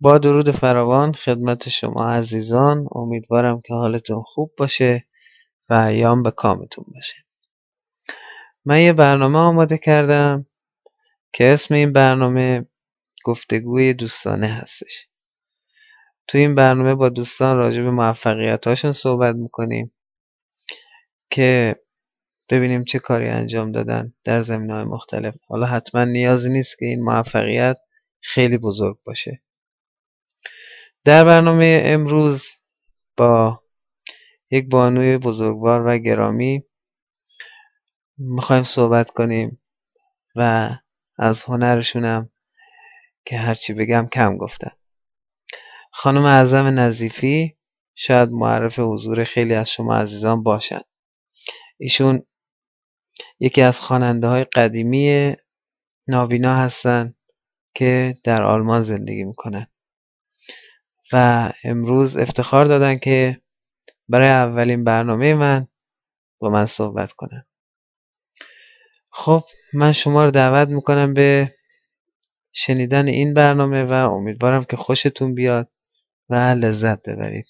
با درود فراوان خدمت شما عزیزان. امیدوارم که حالتون خوب باشه و ایام به کامتون باشه. من یه برنامه آماده کردم که اسم این برنامه گفتگوی دوستانه هستش. تو این برنامه با دوستان راجع به موفقیت هاشون صحبت می‌کنیم که ببینیم چه کاری انجام دادن در زمین های مختلف. حالا حتما نیازی نیست که این موفقیت خیلی بزرگ باشه. در برنامه امروز با یک بانوی بزرگوار و گرامی می‌خوایم صحبت کنیم و از هنرشونم که هرچی بگم کم گفتم. خانم اعظم نظیفی شاید معرف حضور خیلی از شما عزیزان باشند ایشون یکی از خواننده های قدیمی نابینا هستند که در آلمان زندگی می‌کنن. و امروز افتخار دادن که برای اولین برنامه من با من صحبت کنن. خب من شما رو دعوت می‌کنم به شنیدن این برنامه و امیدوارم که خوشتون بیاد و لذت ببرید.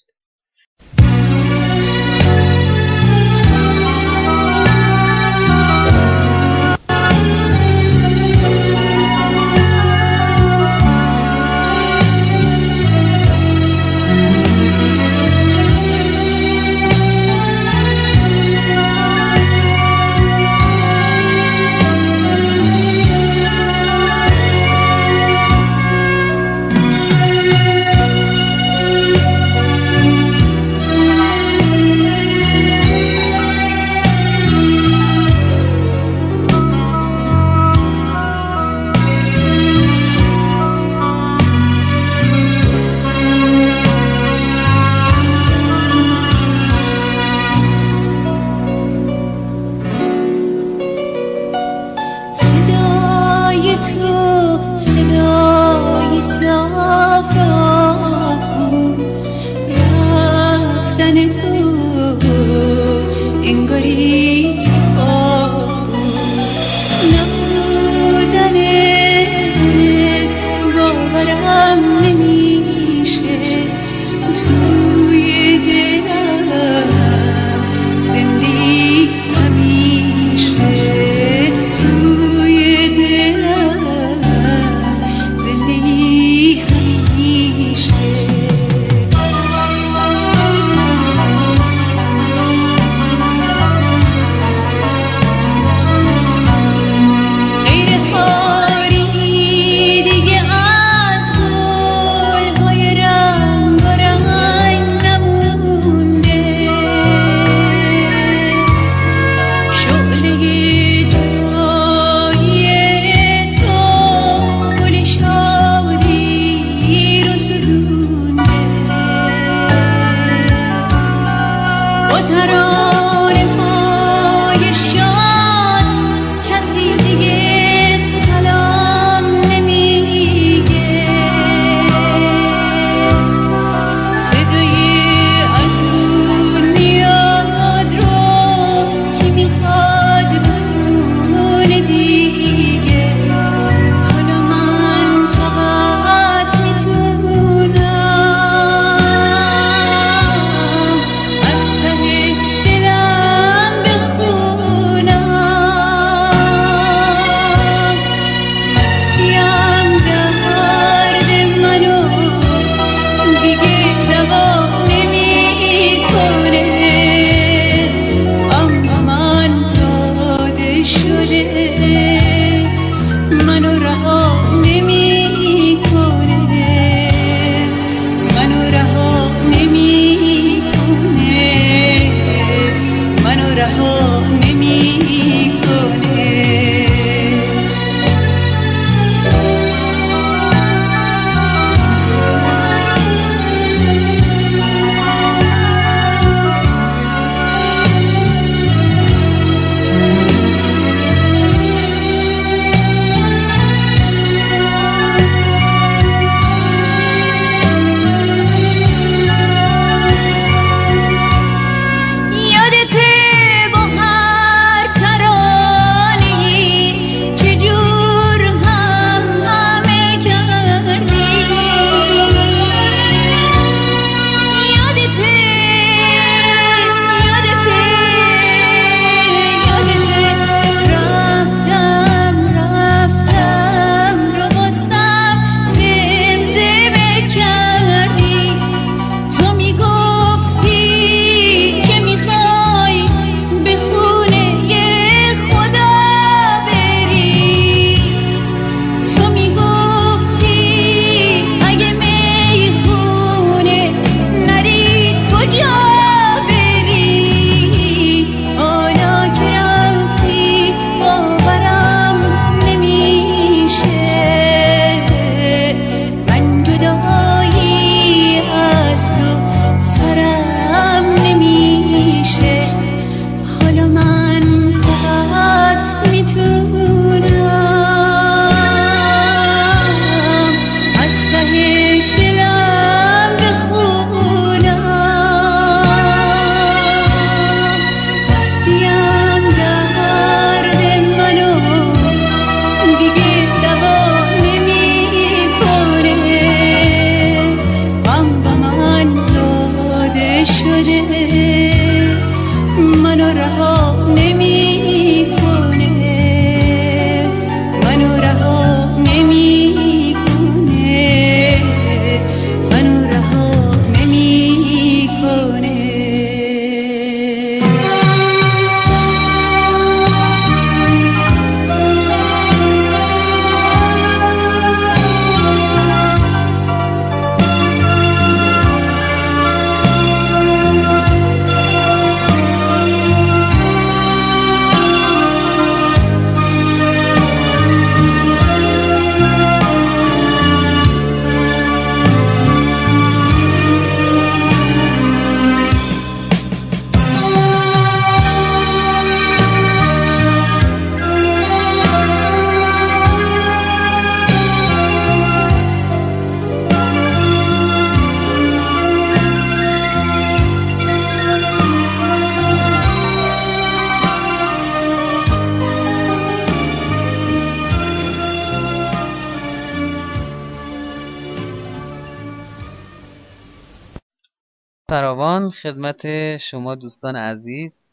خدمت شما دوستان عزیز.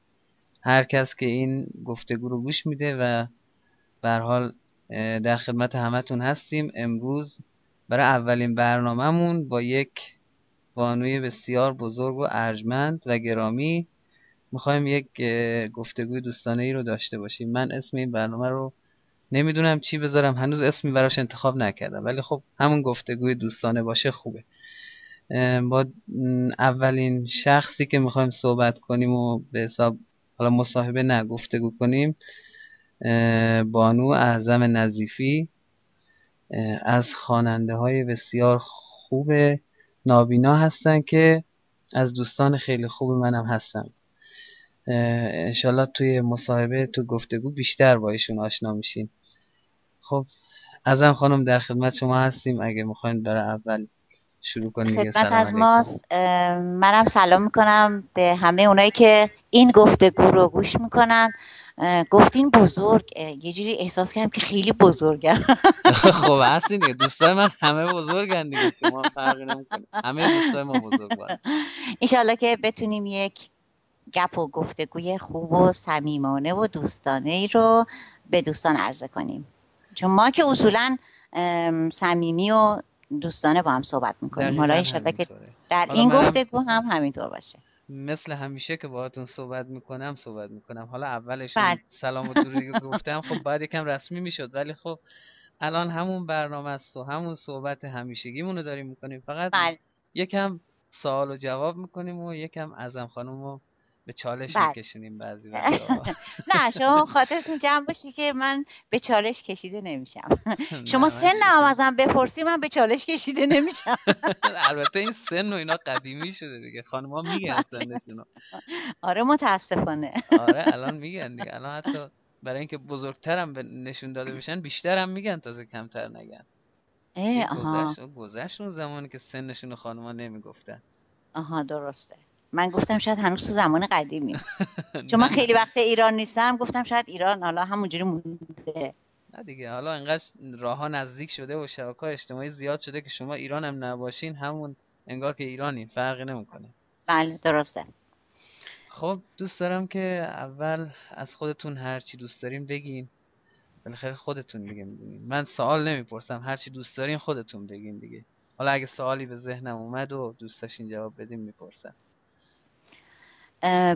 هر کس که این گفتگو رو گوش میده و به حال در خدمت همتون هستیم. امروز برای اولین برنامهمون با یک بانوی بسیار بزرگ و ارجمند و گرامی می‌خوایم یک گفتگوی دوستانه ای رو داشته باشیم. من اسم این برنامه رو نمی‌دونم چی بذارم. هنوز اسمی براش انتخاب نکردم. ولی خب همون گفتگوی دوستانه باشه خوبه. با اولین شخصی که می‌خوایم صحبت کنیم و به حساب حالا مصاحبه نه گفتگو کنیم بانو اعظم نظیفی از خواننده های بسیار خوب نابینا هستن که از دوستان خیلی خوب منم هستن. انشالله توی مصاحبه تو گفتگو بیشتر با ایشون آشنا میشین خب ازم خانم در خدمت شما هستیم. اگه می‌خواین برای اول شروع خدمت از ماست. منم سلام می‌کنم به همه اونایی که این گفتگو رو گوش می‌کنن. گفتین بزرگ. یه جوری احساس کردم که خیلی بزرگم. خب هستین دوستای من همه بزرگن دیگه. شما فرقی نمی‌کنه. همه دوستای ما بزرگ انشالله که بتونیم یک گپ و گفتگوی خوب و صمیمانه و دوستانه ای رو به دوستان عرضه کنیم. چون ما که اصولا صمیمی و دوستانه با هم صحبت می‌کنیم. حالا ایشالله که در این گفتگو هم همینطور باشه. مثل همیشه که باهاتون صحبت می‌کنم صحبت می‌کنم. حالا اولش بله. سلام و دوری گفتم. خب باید یکم رسمی می‌شد. ولی خب الان همون برنامه است و همون صحبت همیشگیمون رو داریم می‌کنیم. فقط بله. یکم سوال و جواب می‌کنیم و یکم ازم خانم به چالش بله. میکشونیم بعضی نه شما خاطرتون جمع باشه که من به چالش کشیده نمیشم. شما سن هم ازم بپرسی من به چالش کشیده نمیشم. البته این سن و اینا قدیمی شده دیگه. ها میگن بله. سنشونو. آره متاسفانه. آره الان میگن دیگه. الان حتی برای اینکه بزرگترم به نشون داده بشن بیشترم میگن تازه کمتر نگن. گذشت گذشت اون زمانی که سنشون خانوما نمی‌گفتن. آها درسته. من گفتم شاید هنوز تو زمان قدیمی. چون من خیلی وقت ایران نیستم گفتم شاید ایران حالا همونجوری مونده. نه دیگه حالا انقدر راه ها نزدیک شده و شبکه اجتماعی زیاد شده که شما ایران هم نباشین همون انگار که ایرانی فرقی نمی‌کنه. بله درسته. خب دوست دارم که اول از خودتون هر چی دوست دارین بگین. بالاخره خودتون دیگه می‌دونین. من سوال نمی‌پرسم. هر چی دوست دارین خودتون بگین دیگه. حالا اگه سوالی به ذهنم اومد و دوست داشتین جواب بدین می‌پرسم.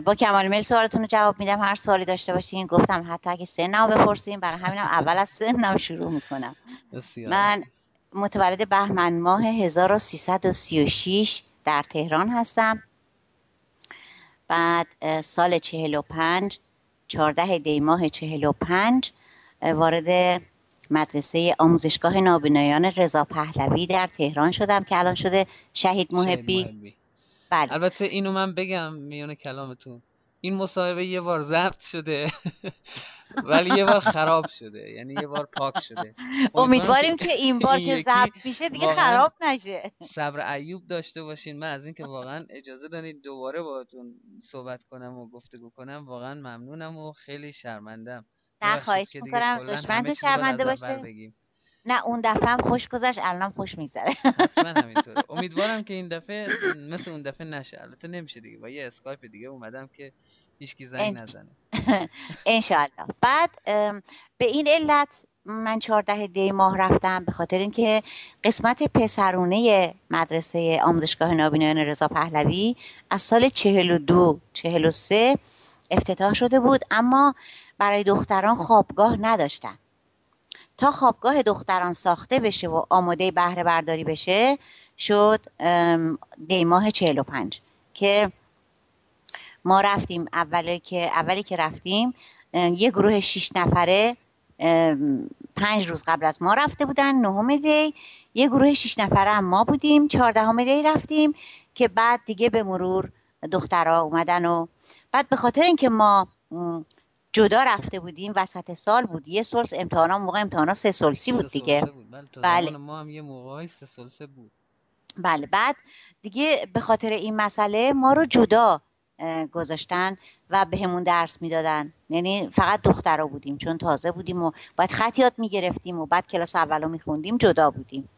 با کمال میل سوالتون رو جواب میدم. هر سوالی داشته باشین گفتم حتی اگه سنم بپرسیم برای همینم اول از سنم شروع می‌کنم. من متولد بهمن ماه 1336 در تهران هستم. بعد سال 45 14 دی ماه 45 وارد مدرسه آموزشگاه نابینایان رضا پهلوی در تهران شدم که الان شده شهید محبی. بله. البته اینو من بگم میون کلامتون. این مصاحبه یه بار ضبط شده ولی یه بار خراب شده. یعنی یه بار پاک شده. امیدواریم که این بار که ضبط میشه دیگه خراب نشه. صبر ایوب داشته باشین. من از اینکه واقعا اجازه دادین دوباره باهاتون صحبت کنم و گفتگو کنم واقعا ممنونم و خیلی شرمندم نه خواهش می‌کنم. دشمن تو شرمنده باشه نه اون دفعه هم خوش گذشت الان خوش میگذره. حتما همینطوره. امیدوارم که این دفعه مثل اون دفعه نشه. البته نمیشه دیگه. با یه اسکایپ دیگه اومدم که هیچکی زنگ نزنه. انشالله بعد به این علت من چهارده دی ماه رفتم. به خاطر اینکه قسمت پسرونه مدرسه آموزشگاه نابینایان رضا پهلوی از سال چهل و دو چهل و سه افتتاح شده بود. اما برای دختران خوابگاه نداشتن. تا خوابگاه دختران ساخته بشه و آماده بهره برداری بشه شد دیماه چهل و پنج که ما رفتیم اولی که اولی که رفتیم یه گروه شیش نفره پنج روز قبل از ما رفته بودن نهم دی. یه گروه شیش نفره هم ما بودیم چهاردهم دی رفتیم که بعد دیگه به مرور دخترها اومدن و بعد به خاطر اینکه ما جدا رفته بودیم وسط سال بود. یه سلس امتحانا موقع امتحانا سه سلسی بود دیگه. بله, بله. ما هم یه موقعی سه سلسه بود. بله. بعد دیگه به خاطر این مسئله ما رو جدا گذاشتن و به همون درس می‌دادن. یعنی فقط دخترا بودیم چون تازه بودیم و باید خط یاد می‌گرفتیم و بعد کلاس اولو میخوندیم جدا بودیم.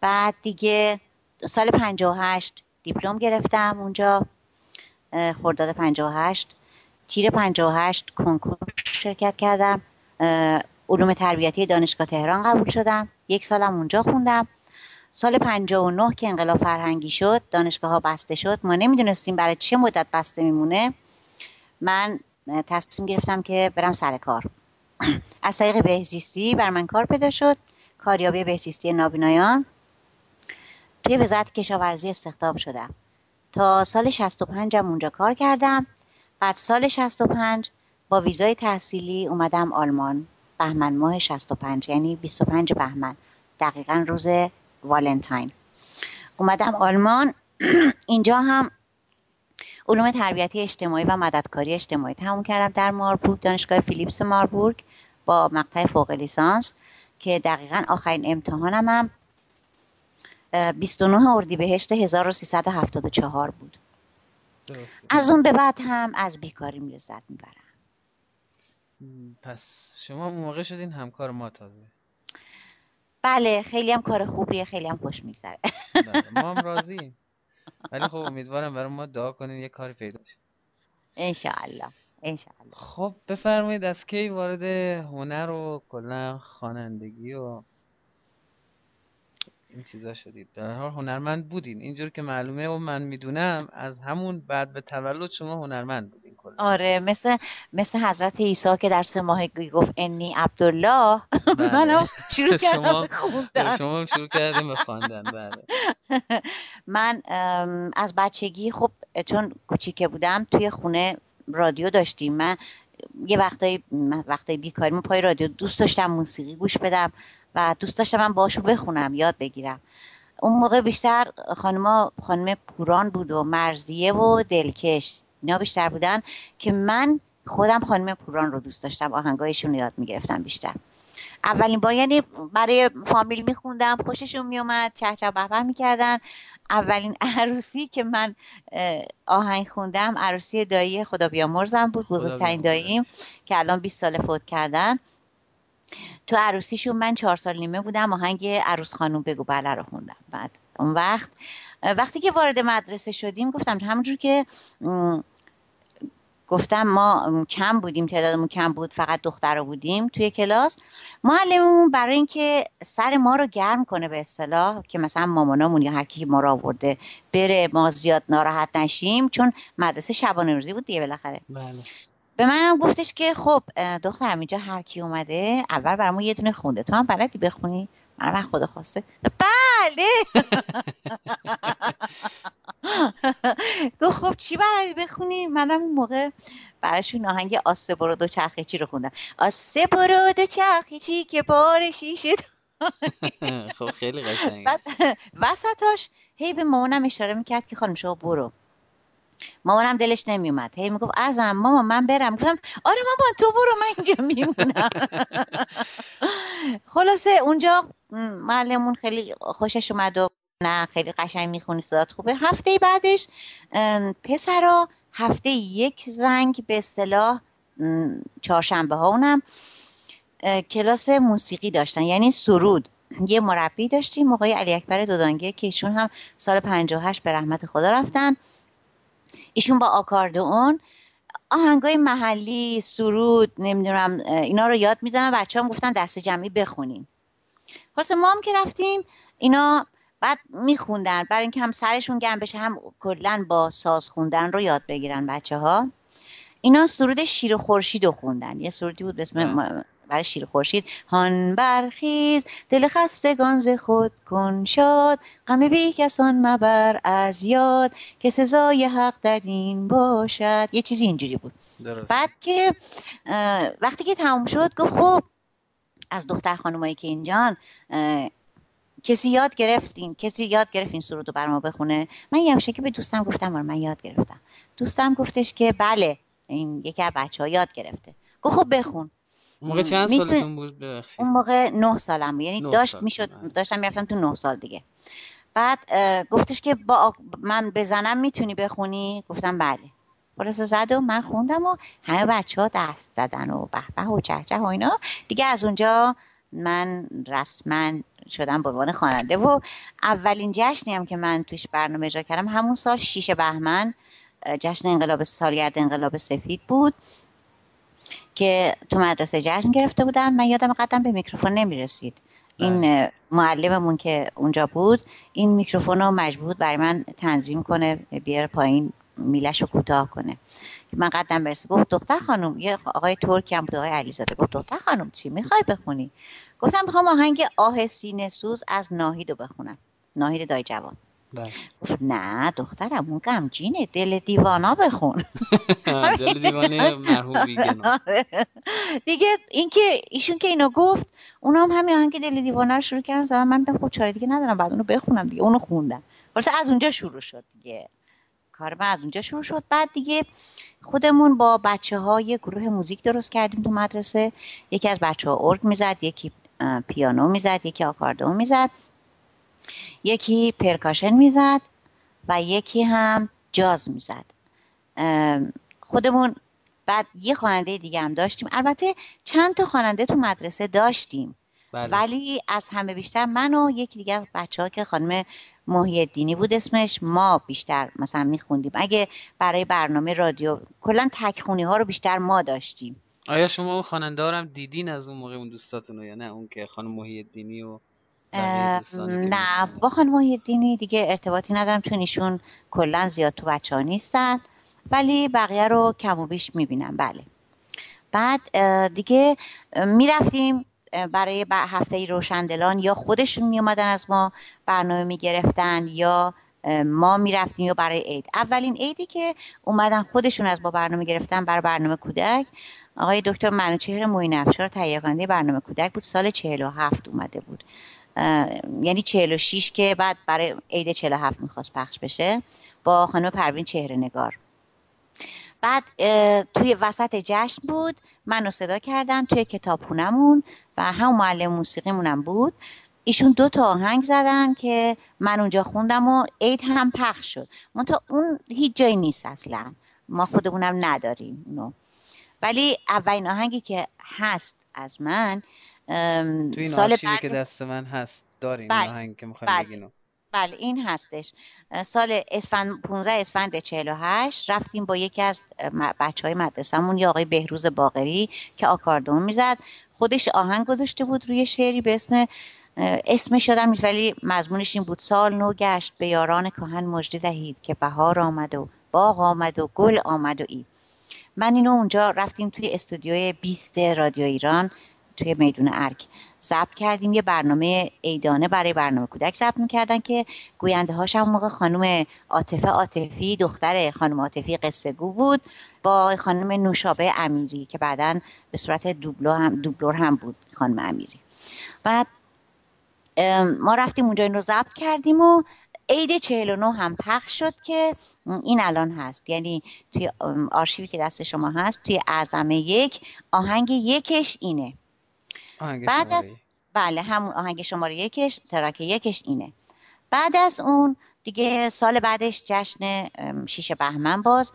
بعد دیگه سال 58 دیپلم گرفتم اونجا. خرداد 58 تیر 58 کنکور شرکت کردم. علوم تربیتی دانشگاه تهران قبول شدم. یک سالم اونجا خوندم. سال 59 که انقلاب فرهنگی شد دانشگاه ها بسته شد. ما نمی‌دونستیم برای چه مدت بسته میمونه. من تصمیم گرفتم که برم سر کار. از طریق بهزیستی بر من کار پیدا شد. کاریابی بهزیستی نابینایان. توی وزارت کشاورزی استخدام شدم. تا سال 65 هم اونجا کار کردم. بعد سال 65 با ویزای تحصیلی اومدم آلمان. بهمن ماه 65 یعنی 25 بهمن دقیقا روز والنتاین. اومدم آلمان. اینجا هم علوم تربیتی اجتماعی و مددکاری اجتماعی تموم کردم در ماربورگ دانشگاه فیلیپس ماربورگ با مقطع فوق لیسانس که دقیقا آخرین امتحانم هم 29 اردیبهشت 1374 بود. از اون به بعد هم از بیکاریم لذت می‌برم. پس شما موقع شدین همکار ما تازه. بله خیلی هم کار خوبیه خیلی هم خوش میگذره. بله، ما هم راضیم. ولی خب امیدوارم برای ما دعا کنین یه کاری پیدا شه. انشاءالله انشاءالله. خب بفرمایید از کی وارد هنر و کلا خوانندگی و این چیزا شدید. در حال هنرمند بودین. اینجور که معلومه و من می‌دونم از همون بعد به تولد شما هنرمند بودین کلا. آره مثل مثل حضرت عیسی که در سه ماهگی گفت انی عبدالله بله. منم شروع کردم شما, شما شروع کردیم به خواندن بله. من از بچگی خب چون کوچیکه بودم توی خونه رادیو داشتیم. من یه وقتایی وقتایی بیکاری پای رادیو دوست داشتم موسیقی گوش بدم. و دوست داشتم من باشو بخونم یاد بگیرم. اون موقع بیشتر خانم خانم پوران بود و مرزیه و دلکش اینا بیشتر بودن که من خودم خانم پوران رو دوست داشتم آهنگایشون یاد می‌گرفتم بیشتر. اولین بار یعنی برای فامیل میخوندم خوششون میومد چه چه بحبه می‌کردن. اولین عروسی که من آهنگ خوندم عروسی دایی خدا بیامرزم بود بزرگترین داییم که الان 20 سال فوت کردن. تو عروسیشون من چهار سال نیمه بودم آهنگ عروس خانوم بگو بله رو خوندم بعد اون وقت وقتی که وارد مدرسه شدیم گفتم همونجور که گفتم ما کم بودیم تعدادمون کم بود فقط دختر بودیم توی کلاس معلممون برای اینکه سر ما رو گرم کنه به اصطلاح که مثلا مامانامون یا هر کی ما رو آورده بره ما زیاد ناراحت نشیم چون مدرسه شبانه روزی بود دیگه بالاخره بله. به منم گفتش که خب دخترم اینجا هر کی اومده اول برامون یه دونه خونده. تو هم بلدی بخونی؟ من من خدا خواسته. بله! گفت خب چی برای بخونی؟ منم اون موقع براشون آهنگ آسه برو دو چرخی چی رو خوندم. آسه برو دو چرخی چی که بار شیشه خب خیلی قشنگه. بعد وسطاش هی به مامانم اشاره می‌کرد که خانم شما برو. مامانم دلش نمیومد هی می‌گفت ازم ماما من برم. گفتم آره مامان تو برو من اینجا میمونم. خلاصه اونجا معلمون خیلی خوشش اومد و نه خیلی قشنگ می‌خونی صدات خوبه. هفته بعدش پسرا هفته یک زنگ به اصطلاح چهارشنبه ها اونم کلاس موسیقی داشتن. یعنی سرود. یه مربی داشتیم موقعی علی اکبر دودانگه که ایشون هم سال 58 به رحمت خدا رفتن. ایشون با آکاردئون آهنگای محلی سرود نمی‌دونم اینا رو یاد میدن بچه هم گفتن دست جمعی بخونیم. خلاص ما هم که رفتیم اینا بعد میخوندن. برای اینکه هم سرشون گرم بشه هم کلا با ساز خوندن رو یاد بگیرن بچه ها اینا سرود شیر خورشید رو خوندن. یه سرودی بود به اسم برای شیر خورشید. هان برخیز دل خستگان ز خود کن شاد. غم بی کسان مبر از یاد که سزای حق در این باشد. یه چیزی اینجوری بود. بعد که وقتی که تموم شد گفت خب از دختر خانمایی که اینجان کسی یاد گرفتین کسی یاد گرفت این سرود رو بر ما بخونه. من یه که به دوستم گفتم آره من یاد گرفتم. دوستم گفتش که بله این یکی از بچه ها یاد گرفته. گفت خب بخون. موقع چند سالتون بود؟ اون موقع نه سالم بود. یعنی داشت می‌شد بله. داشتم می‌رفتم تو نه سال دیگه. بعد گفتش که با من بزنم می‌تونی بخونی؟ گفتم بله. خلاصه زد و من خوندم و همه بچه ها دست زدن و به به و چه چه و اینا. دیگه از اونجا من رسما شدم به عنوان خواننده و اولین جشنی هم که من توش برنامه اجرا کردم همون سال شیش بهمن جشن انقلاب سالگرد انقلاب سفید بود که تو مدرسه جشن گرفته بودن. من یادم قدم به میکروفون نمی‌رسید. این بله. معلممون که اونجا بود این میکروفون رو مجبور برای من تنظیم کنه بیاره پایین میلش رو کوتاه کنه. که من قدم برسه گفت دختر خانم یه آقای ترکی هم بود آقای علیزاده. گفت دختر خانم چی می‌خوای بخونی؟ گفتم می‌خوام آهنگ آه سینه سوز از ناهید رو بخونم. ناهید دای جوان. گفت نه دخترم اون غمگینه دل دیوانا بخون. دل دیوانه مرحوم دیگه اینکه ایشون که اینو گفت اونا هم همین آهنگ دل دیوانه رو شروع کردن زدن من خب چاره دیگه ندارم بعد اونو بخونم دیگه اونو خوندم. واسه از اونجا شروع شد دیگه. کار من از اونجا شروع شد. بعد دیگه خودمون با بچه ها یه گروه موزیک درست کردیم تو مدرسه. یکی از بچه ها ارگ می‌زد یکی پیانو می‌زد یکی آکاردون می‌زد. یکی پرکاشن می‌زد و یکی هم جاز می‌زد. خودمون بعد یه خواننده دیگه هم داشتیم. البته چند تا خواننده تو مدرسه داشتیم. بله. ولی از همه بیشتر من و یکی دیگه بچه ها که خانم محی دینی بود اسمش ما بیشتر مثلا میخوندیم. اگه برای برنامه رادیو کلا تکخونی ها رو بیشتر ما داشتیم. آیا شما اون خواننده هم دیدین از اون موقع اون دوستاتون یا نه؟ اون که خانم محی دینی و نه با خانم دینی دیگه ارتباطی ندارم چون ایشون کلا زیاد تو بچه ها نیستن. ولی بقیه رو کم و بیش می‌بینم. بله. بعد دیگه می‌رفتیم برای هفته روشندلان یا خودشون میومدن از ما برنامه می‌گرفتن یا ما می‌رفتیم یا برای عید. اولین عیدی که اومدن خودشون از ما برنامه گرفتن برای برنامه کودک. آقای دکتر منوچهر موین افشار تهیه کننده برنامه کودک بود. سال 47 اومده بود. یعنی 46 که بعد برای عید 47 می‌خواست پخش بشه با خانم پروین چهره نگار. بعد توی وسط جشن بود منو صدا کردن توی کتابخونمون و هم معلم موسیقیمونم بود. ایشون دو تا آهنگ زدن که من اونجا خوندم و عید هم پخش شد. منتها اون هیچ جایی نیست اصلا. ما خودمونم نداریم اونو. ولی اولین آهنگی که هست از من تو این سال بعد... که دست من هست داریم بله. آهنگ که می‌خوایم بله. بله این هستش سال اسفند 15 اسفند 48 رفتیم با یکی از بچه های مدرسهمون یا آقای بهروز باقری که آکاردون می‌زد خودش آهنگ گذاشته بود روی شعری به اسم اسمش یادم نیست ولی مضمونش این بود سال نو گشت به یاران کهن مژده دهید که بهار آمد و باغ آمد و گل آمد و ای من اینو اونجا رفتیم توی استودیوی 20 رادیو ایران توی میدون ارک ضبط کردیم. یه برنامه ایدانه برای برنامه کودک ضبط می‌کردن که گوینده هاش هم موقع خانم عاطفه عاطفی دختر خانم عاطفی قصه گو بود با خانم نوشابه امیری که بعدا به صورت دوبلور هم, دوبلور هم بود خانم امیری. بعد ما رفتیم اونجا این رو ضبط کردیم و عید 49 هم پخش شد که این الان هست. یعنی توی آرشیوی که دست شما هست توی اعظمه یک آهنگ یکش اینه. بعد از بله همون آهنگ شماره یکش track یکش اینه. بعد از اون دیگه سال بعدش جشن شیش بهمن باز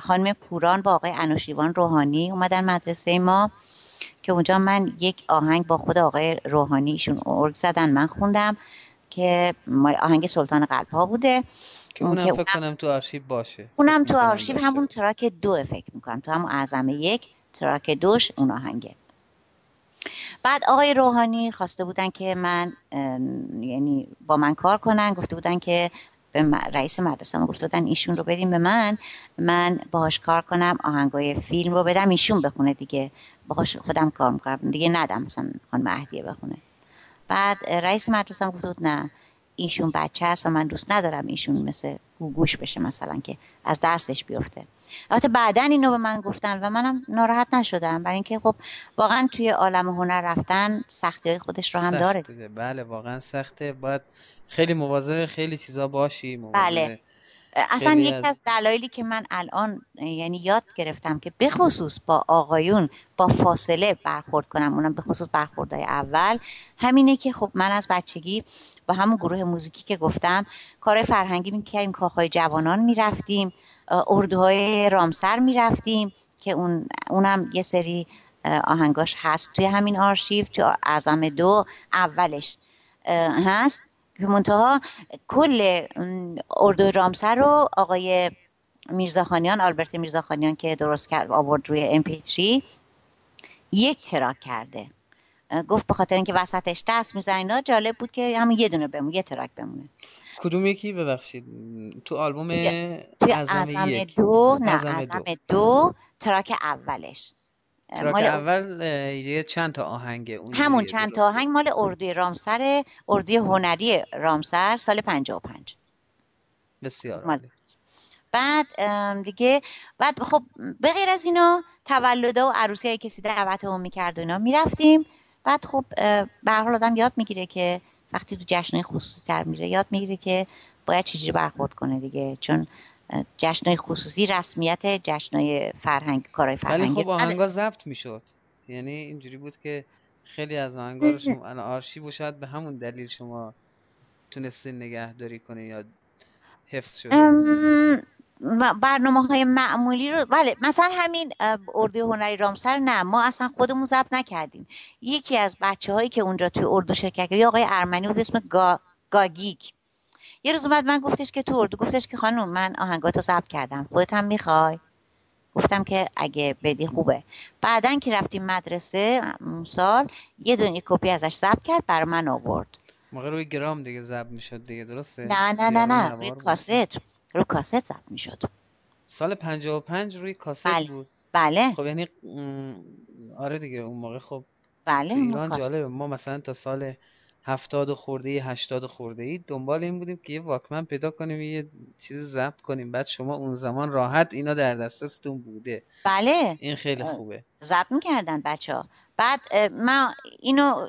خانم پوران با آقای انوشیروان روحانی اومدن مدرسه ما که اونجا من یک آهنگ با خود آقای روحانی ایشون ارگ زدن من خوندم که آهنگ سلطان قلب ها بوده که اونم فکر کنم تو آرشیو باشه. اونم تو آرشیو همون track دو فکر می‌کنم تو همون اعظم یک تراک دوش اون آهنگه. بعد آقای روحانی خواسته بودن که من یعنی با من کار کنن گفته بودن که به رئیس مدرسه ما گفته بودن ایشون رو بدیم به من من باهاش کار کنم آهنگای فیلم رو بدم ایشون بخونه دیگه. باهاش خودم کار می‌کنم. دیگه ندم مثلا خانم مهدیه بخونه. بعد رئیس مدرسه گفت نه. ایشون بچه هست و من دوست ندارم ایشون مثل گوش بشه مثلا که از درسش بیفته. البته بعدا اینو به من گفتن و منم ناراحت نشدم. برای اینکه خب واقعا توی عالم هنر رفتن سختی های خودش رو هم داره. بله واقعا سخته. باید خیلی مواظب خیلی چیزا باشی بله. اصلا یکی از دلایلی که من الان یعنی یاد گرفتم که بخصوص با آقایون با فاصله برخورد کنم اونم به خصوص برخوردهای اول همینه که خب من از بچگی با همون گروه موزیکی که گفتم کار فرهنگی می‌کردیم کاخهای جوانان می‌رفتیم اردوهای رامسر می‌رفتیم که اون اونم یه سری آهنگاش هست. توی همین آرشیو تو اعظم دو اولش هست. منتها کل اردو رامسر رو آقای میرزاخانیان آلبرت میرزاخانیان که درست کرد آورد روی MP3 یک track کرده. گفت به خاطر اینکه وسطش دست میزن اینا جالب بود که همون یه دونه بمونه یه track بمونه. کدوم یکی؟ ببخشید. تو آلبوم توی ازم دو نه ازم دو track اولش. track مال اول یه چند تا آهنگه اون همون چند تا آهنگ مال اردوی رامسر اردوی هنری رامسر سال 55 بسیار مال. بعد دیگه بعد خب به غیر از اینا تولد و عروسی های کسی دعوت هم می‌کرد و اینا می‌رفتیم. بعد خب به حال آدم یاد می‌گیره که وقتی تو جشنهای خصوصی تر میره یاد می‌گیره که باید چجوری برخورد کنه دیگه. چون جشنهای خصوصی رسمیت جشنهای فرهنگ کارهای فرهنگی. ولی خب آهنگا ضبط می‌شد. یعنی اینجوری بود که خیلی از آهنگا رو شما الان آرشیو شاید به همون دلیل شما تونستین نگهداری کنه یا حفظ شده برنامه های معمولی رو بله مثلا همین اردوی هنری رامسر نه ما اصلا خودمون ضبط نکردیم. یکی از بچه هایی که اونجا توی اردو شرکت کرد یا آقای ارمنی بود اسم گا... گاگیک. یه روز اومد من گفتش که تو اردو گفتش که خانم من آهنگاتو ضبط کردم. خودت هم می‌خوای؟ گفتم که اگه بدی خوبه. بعدا که رفتیم مدرسه سال یه دونه کپی ازش ضبط کرد برای من آورد. موقع روی گرام دیگه ضبط می‌شد دیگه درسته؟ نه نه نه نه روی کاست روی کاست ضبط می‌شد. سال 55 روی کاست بله. بود. بله. خب یعنی آره دیگه اون موقع خب بله ایران جالبه. ما مثلا تا سال هفتاد خورده ای هشتاد خورده ای. دنبال این بودیم که یه واکمن پیدا کنیم یه چیز ضبط کنیم. بعد شما اون زمان راحت اینا در دسترستون بوده. بله. این خیلی خوبه. ضبط می‌کردن بچه ها بعد من اینو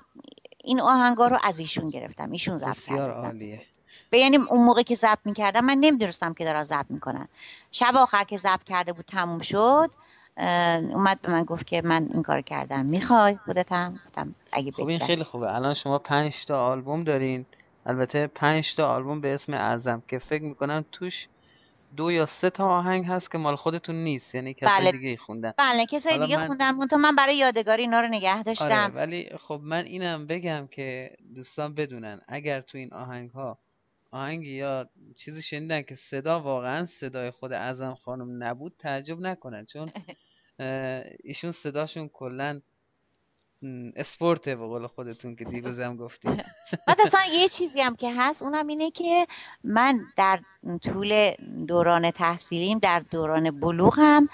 این آهنگا رو از ایشون گرفتم. ایشون ضبط بسیار عالیه. به یعنی اون موقع که ضبط می‌کردم من نمی‌دونستم که دارن ضبط می‌کنن. شب آخر که ضبط کرده بود تموم شد اومد به من گفت که من این کار کردم. می‌خوای خودت هم گفتم اگه خب این خیلی خوبه. الان شما پنج تا آلبوم دارین. البته پنج تا آلبوم به اسم اعظم که فکر می‌کنم توش دو یا سه تا آهنگ هست که مال خودتون نیست. یعنی کسای بله. دیگه خوندن. بله کسای دیگه من... خوندن. من من برای یادگاری اینا رو نگه داشتم. آره ولی خب من اینم بگم که دوستان بدونن اگر تو این آهنگ ها آهنگ یا چیزی شنیدن که صدا واقعا صدای خود اعظم خانم نبود تعجب نکنن. چون ایشون صداشون کلا اسپورته به قول خودتون که دیروزم گفتیم. بعد اصلا یه چیزی هم که هست اونم اینه که من در طول دوران تحصیلیم در دوران بلوغم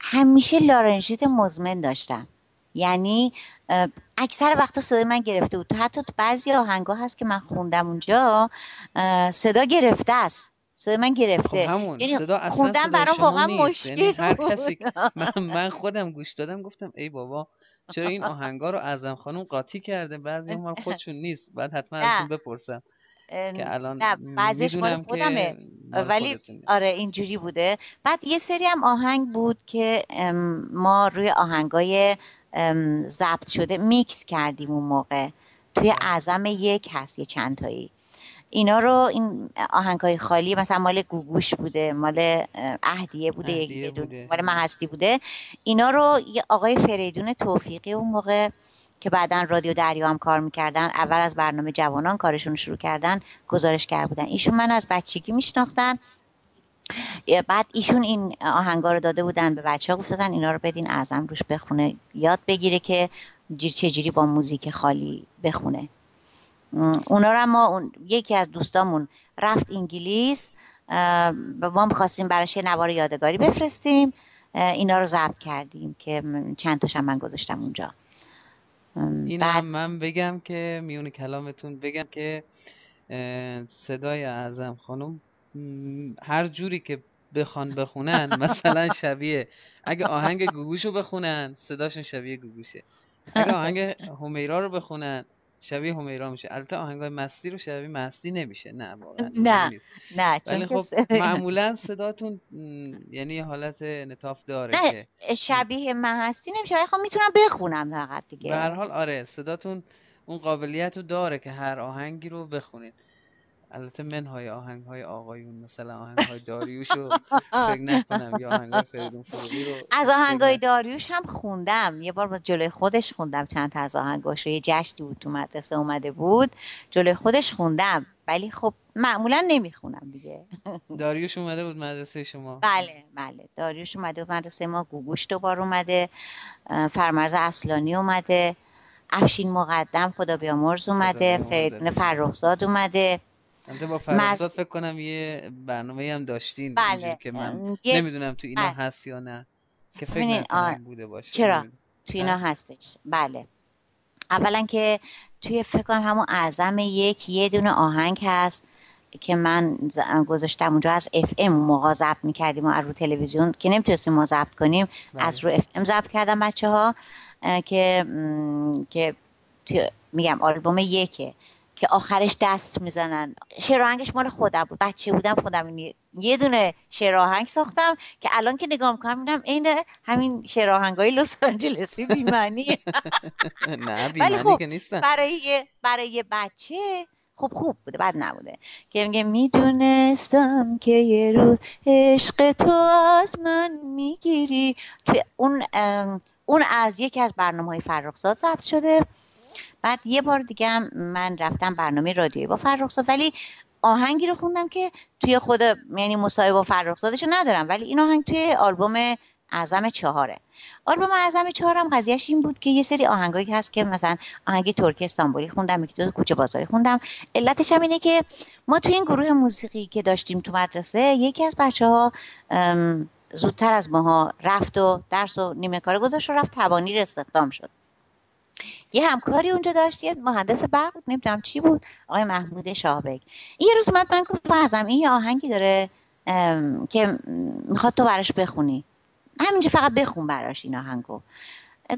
همیشه لارنژیت مزمن داشتم. یعنی اکثر وقتا صدای من گرفته بود. حتی تو بعضی آهنگا هست که من خوندم اونجا صدا گرفته است. صدا من گرفته. خب همون. یعنی صدا اصلا خوندم برام واقعا مشکل یعنی هر کسی من, من خودم گوش دادم گفتم ای بابا چرا این آهنگا رو اعظم خانم قاطی کرده؟ بعضی هم خودشون نیست. بعد حتما ازشون بپرسم که الان نه بعضیش مال خودمه. ولی آره اینجوری بوده. بعد یه سری هم آهنگ بود که ما روی آهنگای ضبط شده میکس کردیم اون موقع. توی اعظم یک هست یه چند تایی اینا رو این آهنگای خالی مثلا مال گوگوش بوده مال اهدیه بوده, اهدیه بوده. مال محستی بوده. اینا رو یه آقای فریدون توفیقی اون موقع که بعدا رادیو دریا هم کار می‌کردن اول از برنامه جوانان کارشون شروع کردن گزارشگر بودن. ایشون من از بچگی میشناختن. بعد ایشون این آهنگا رو داده بودن به بچه ها گفتن اینا رو بدین اعظم روش بخونه. یاد بگیره که چجوری با موزیک خالی بخونه. اونا رو ما یکی از دوستامون رفت انگلیس ما می‌خواستیم براش یه نوار یادگاری بفرستیم. اینا رو ضبط کردیم که چند تاشم من گذاشتم اونجا. این بعد... من بگم که میون کلامتون بگم که صدای اعظم خانم هر جوری که بخوان بخونن مثلا شبیه اگه آهنگ گوگوشو بخونن صداشون شبیه گوگوشه. اگه آهنگ همیرا رو بخونن شبیه همیرا میشه. البته آهنگای مستی رو شبیه مستی نمیشه. نه واقعا نه نه چون خب معمولا صداتون یعنی حالت نتاف داره نه شبیه مستی نمیشه. خب می‌تونم بخونم فقط دیگه. به هر حال آره صداتون اون قابلیت رو داره که هر آهنگی رو بخونید البته منهای آهنگ های آقایون مثلا آهنگ های داریوش رو فکر نکنم یا آهنگ های فریدون فروغی رو از آهنگ های داریوش هم خوندم. یه بار با جلوی خودش خوندم چند تا از آهنگاش رو یه جشنی بود تو مدرسه اومده بود. جلوی خودش خوندم. ولی خب معمولا نمی‌خونم دیگه. داریوش اومده بود مدرسه شما. بله بله. داریوش اومده بود مدرسه ما. گوگوش دوبار اومده. فرمرز اصلانی اومده. افشین مقدم خدا بیامرز اومده. فریدون فرخزاد اومده. البته با فرزاد فکر کنم یه برنامه هم داشتین بله. که من نمی‌دونم تو اینا بله. هست یا نه. که فکر نکنم بوده باشه. چرا؟ تو اینا هستش. بله. اولا که توی فکر کنم همون اعظم یک یه دونه آهنگ هست که من گذاشتم اونجا از اف ام. موقع ضبط می‌کردیم و از رو تلویزیون که نمی‌تونستیم ما ضبط کنیم بله. از رو اف ام ضبط کردم بچه ها که که میگم آلبوم یکه. که آخرش دست می‌زنن. شعر آهنگش مال خودم بود. بچه بودم خودم یه دونه شعر آهنگ ساختم که الان که نگاه می‌کنم می‌بینم عین همین شعر آهنگ های لس آنجلسی بیمعنی نه بیمعنی خب که نیستن. برای برای یه بچه خوب خوب بوده بعد نبوده. که میگه می‌دونستم که یه روز عشق تو از من می‌گیری. توی اون اون از یکی از برنامه های فرخزاد ضبط شده. بعد یه بار دیگه هم من رفتم برنامه رادیویی با فرخزاد ولی آهنگی رو خوندم که توی خود یعنی مصاحبه با فرخزادش ندارم ولی این آهنگ توی آلبوم اعظم چهاره. آلبوم اعظم چهارم قضیهش این بود که یه سری آهنگایی هست که مثلا آهنگ ترکی استانبولی خوندم یکی دو کوچه بازاری خوندم. علتش هم اینه که ما توی این گروه موسیقی که داشتیم تو مدرسه یکی از بچه ها زودتر از ماها رفت و درس و نیمه کار گذاشت و رفت تبانی استخدام شد. یه همکاری اونجا داشت یه مهندس برق نمی‌دونم چی بود آقای محمود شاهبگ. یه روز اومد من گفت فازم این یه آهنگی داره که می‌خواد تو براش بخونی. همینجا فقط بخون براش این آهنگو.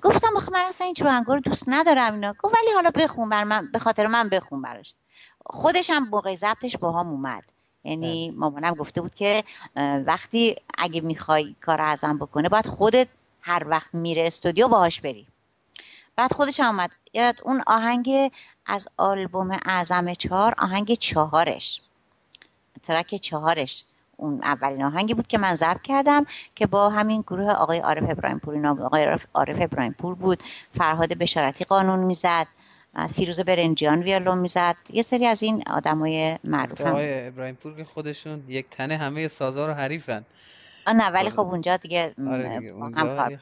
گفتم بخ من اصلا این آهنگو رو دوست ندارم اینا. گفت ولی حالا بخون بر من به خاطر من بخون براش. خودش هم موقع ضبطش با هم اومد. یعنی بله. مامانم گفته بود که وقتی اگه می‌خوای کار ازم بکنه باید خودت هر وقت میره استودیو باهاش بری. بعد خودش آمد یاد اون آهنگ از آلبوم اعظم چهار آهنگ چهارش. ترک چهارش. اون اولین آهنگی بود که من ضبط کردم که با همین گروه آقای عارف ابراهیم نام آقای عارف ابراهیم پور بود. فرهاد بشارتی قانون می‌زد. فیروز برنجیان ویالون می‌زد. یه سری از این آدمای معروف آقای ابراهیم پور که خودشون یک تنه همه سازا رو حریفن. نه ولی خب اونجا دیگه, آره دیگه. اونجا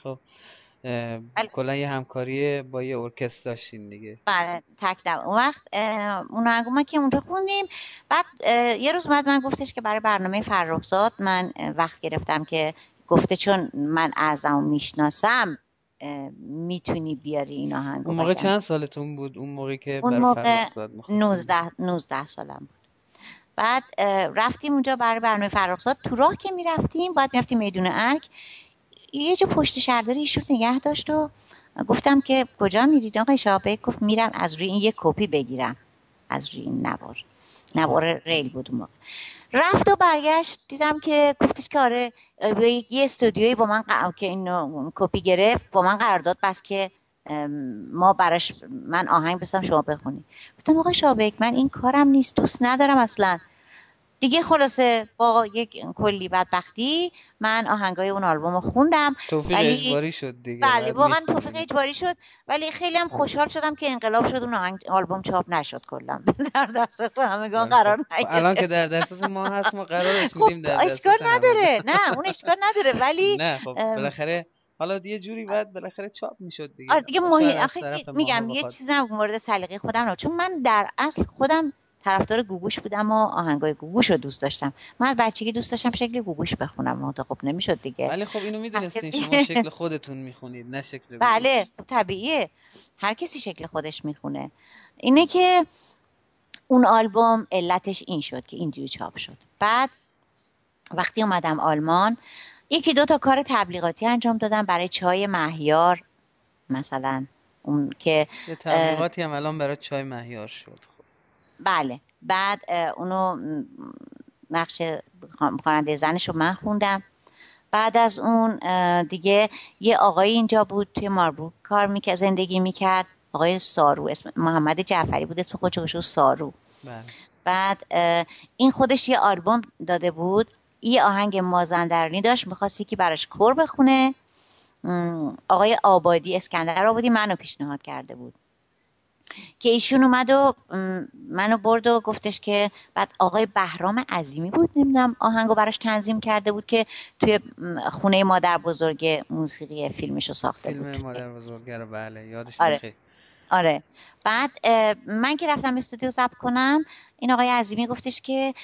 بله. کلا یه همکاری با یه ارکستر داشتین دیگه. بله تک اون وقت اون آهنگ که اونجا خوندیم بعد یه روز بعد من گفتش که برای برنامه فرخزاد من وقت گرفتم که گفته چون من اعظم می‌شناسم می‌تونی بیاری این آهنگ اون موقع چند سالتون بود؟ اون موقع که اون موقع 19 19 سالم بود. بعد رفتیم اونجا برای برنامه فرخزاد. تو راه که می‌رفتیم بعد می‌رفتیم میدون ارک یه جا پشت شهرداری ایشون نگه داشت و گفتم که کجا میرید آقای شابه گفت میرم از روی این یه کپی بگیرم. از روی این نوار. نوار ریل بود اون موقع. رفت و برگشت. دیدم که گفتش که آره یه استودیویی با من که این کپی گرفت با من قرار داد بس که ما براش من آهنگ بسم شما بخونی. گفتم آقای شابک من این کارم نیست دوست ندارم اصلا. دیگه خلاصه با یک کلی بدبختی من آهنگای اون آلبوم رو خوندم توفیق ولی... اجباری شد دیگه بله واقعا توفیق اجباری شد ولی خیلی هم خوشحال شدم که انقلاب شد اون آهنگ آلبوم چاپ نشد کلا. در دسترس همگان بله. قرار خب، نگرفت. الان که در دسترس ما هست ما قرارش خب، میدیم در اشکال نداره. نه اون اشکال نداره ولی نه خب بالاخره حالا یه جوری بعد بالاخره چاپ می‌شد دیگه. آره دیگه مهم میگم یه چیزی مورد سلیقه خودم رو چون من در اصل خودم طرفدار گوگوش بودم و آهنگای گوگوش رو دوست داشتم. من از بچگی دوست داشتم شکل گوگوش بخونم و خب نمی‌شد دیگه. ولی خب اینو می‌دونستین شما شکل خودتون می‌خونید نه شکل گوگوش. بله خب طبیعیه. هر کسی شکل خودش می‌خونه. اینه که اون آلبوم علتش این شد که اینجوری چاپ شد. بعد وقتی اومدم آلمان یکی دو تا کار تبلیغاتی انجام دادم برای چای مهیار مثلا اون که تبلیغاتی هم الان برای چای مهیار شد بله. بعد اونو نقش خواننده زنش رو من خوندم. بعد از اون دیگه یه آقای اینجا بود توی ماربروک کار می‌کرد زندگی می‌کرد. آقای سارو اسم محمد جعفری بود اسم خودش سارو. بله. بعد این خودش یه آلبوم داده بود. یه آهنگ مازندرانی داشت می‌خواستی که براش کور بخونه. آقای آبادی اسکندر آبادی منو پیشنهاد کرده بود. که ایشون اومد و منو برد و گفتش که بعد آقای بهرام عظیمی بود نمی‌دونم آهنگو براش تنظیم کرده بود که توی خونه مادر بزرگ موسیقی فیلمش رو ساخته فیلم بود مادر بزرگ رو بله یادش آره. آره. بعد من که رفتم استودیو ضبط کنم این آقای عظیمی گفتش که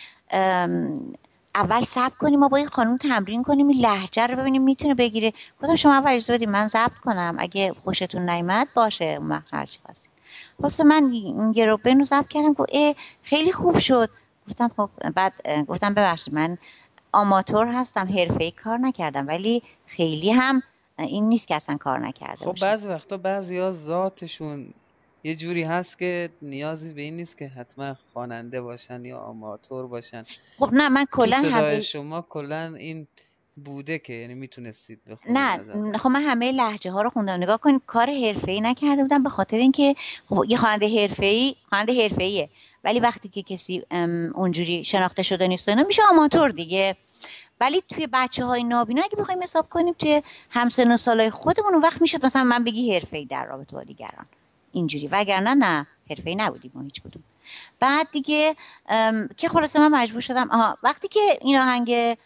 اول صبر کنیم ما با این خانم تمرین کنیم این لحجه رو ببینیم می‌تونه بگیره. گفتم شما اول اجازه بدید من ضبط کنم اگه خوشتون نیامد باشه اون وقت هرچی خواستید. واسه من یه رو ضبط کردم گفت خیلی خوب شد. گفتم خب بعد گفتم ببخشید من آماتور هستم حرفه کار نکردم ولی خیلی هم این نیست که اصلا کار نکرده خب بعضی وقتا بعضی ها ذاتشون یه جوری هست که نیازی به این نیست که حتما خواننده باشن یا آماتور باشن. خب نه من کلا هم شما کلا این بوده که یعنی می‌تونستید بخونید نه خب من همه لحجه ها رو خوندم. نگاه کنید کار ای نکرده بودم به خاطر اینکه خب یه خواننده ای خواننده ایه ولی وقتی که کسی اونجوری شناخته شده نیست اینا میشه آماتور دیگه. ولی توی بچه های نابینا اگه بخوایم حساب کنیم توی همسن و سالای خودمون اون وقت می‌شد مثلا من بگی ای در رابطه با دیگران. اینجوری. وگرنه نه ای نبودیم ما هیچ کدوم. بعد دیگه که خلاصه من مجبور شدم. آها وقتی که این آهنگ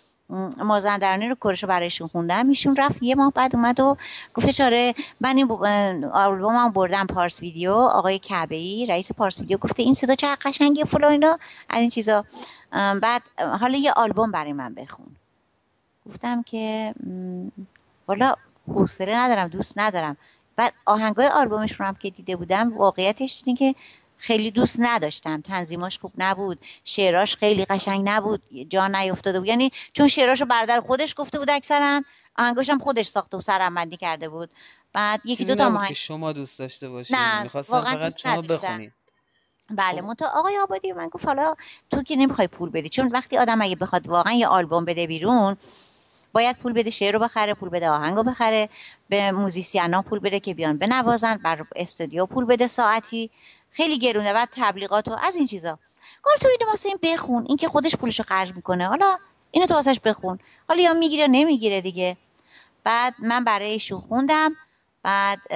مازندرانی رو کورشو برایشون خوندم. ایشون رفت یه ماه بعد اومد و گفته چاره من این هم بردم پارس ویدیو. آقای کعبه ای رئیس پارس ویدیو گفته این صدا چه قشنگه فلان اینا از این چیزا. بعد حالا یه آلبوم برای من بخون. گفتم که والا حوصله ندارم دوست ندارم. بعد آهنگای آلبومشون هم که دیده بودم واقعیتش اینه که خیلی دوست نداشتم تنظیماش خوب نبود. شعراش خیلی قشنگ نبود. جا نیفتاده بود. یعنی چون شعراشو برادر خودش گفته بود اکثرا آهنگاش هم خودش ساخته و سرمبندی کرده بود. بعد یکی دو تا که شما دوست داشته باشید نه واقعا فقط شما بخونید بله خب. منتها آقای آبادی من گفت حالا تو که نمی‌خوای پول بدی. چون وقتی آدم اگه بخواد واقعا یه آلبوم بده بیرون باید پول بده شعر رو بخره پول بده آهنگ رو بخره به موزیسینا پول بده که بیان بنوازن بر استودیو پول بده ساعتی. خیلی گرونه بعد تبلیغات و از این چیزا. گفت تو اینو واسه این بخون این که خودش پولشو خرج می‌کنه. حالا اینو تو واسش بخون. حالا یا می‌گیره نمی‌گیره دیگه. بعد من برای ایشون خوندم. بعد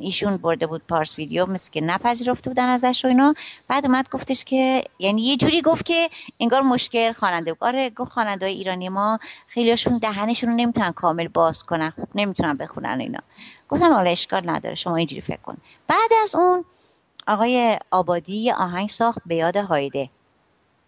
ایشون برده بود پارس ویدیو مثل که نپذیرفته بودن ازش و اینا. بعد اومد گفتش که یعنی یه جوری گفت که انگار مشکل خواننده بود. آره گفت خواننده ایرانی ما خیلیاشون دهنشون رو نمی‌تونن کامل باز کنن. خوب نمی‌تونن بخونن اینا. گفتم حالا اشکال نداره شما اینجوری فکر کن. بعد از اون آقای آبادی یه آهنگ ساخت به یاد هایده.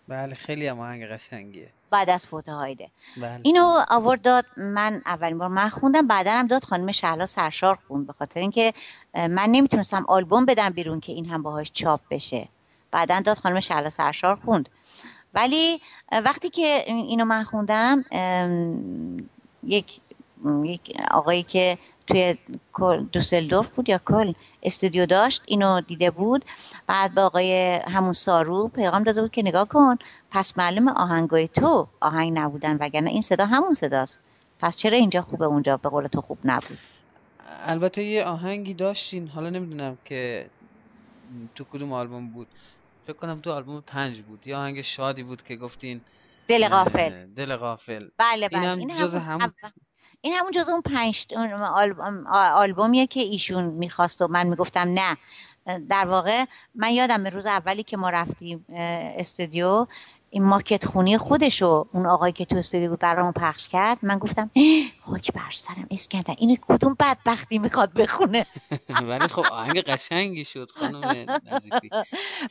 بله خیلی هم آهنگ قشنگیه. بعد از فوت هایده. بله. اینو آورد داد من اولین بار من خوندم بعدا هم داد خانم شهلا سرشار خوند به خاطر اینکه من نمی‌تونستم آلبوم بدم بیرون که این هم باهاش چاپ بشه. بعدا داد خانم شهلا سرشار خوند. ولی وقتی که اینو من خوندم یک یک آقایی که توی دوسلدورف بود یا کل استودیو داشت اینو دیده بود. بعد به آقای همون سارو پیغام داده بود که نگاه کن پس معلوم آهنگای تو آهنگ نبودن وگرنه این صدا همون صداست. پس چرا اینجا خوبه اونجا به قول تو خوب نبود؟ البته یه آهنگی داشتین حالا نمی‌دونم که تو کدوم آلبوم بود. فکر کنم تو آلبوم پنج بود. یا آهنگ شادی بود که گفتین دل غافل. دل غافل. بله بله. این, هم جز همون این همون جز اون پنج آلبوم آلبومیه که ایشون می‌خواست و من می‌گفتم نه. در واقع من یادم روز اولی که ما رفتیم استودیو این ماکت خونی خودشو اون آقایی که تو استودیو بود برامون پخش کرد من گفتم خاک بر سرم اسکندر این کدوم بدبختی می‌خواد بخونه؟ ولی خب آهنگ قشنگی شد خانم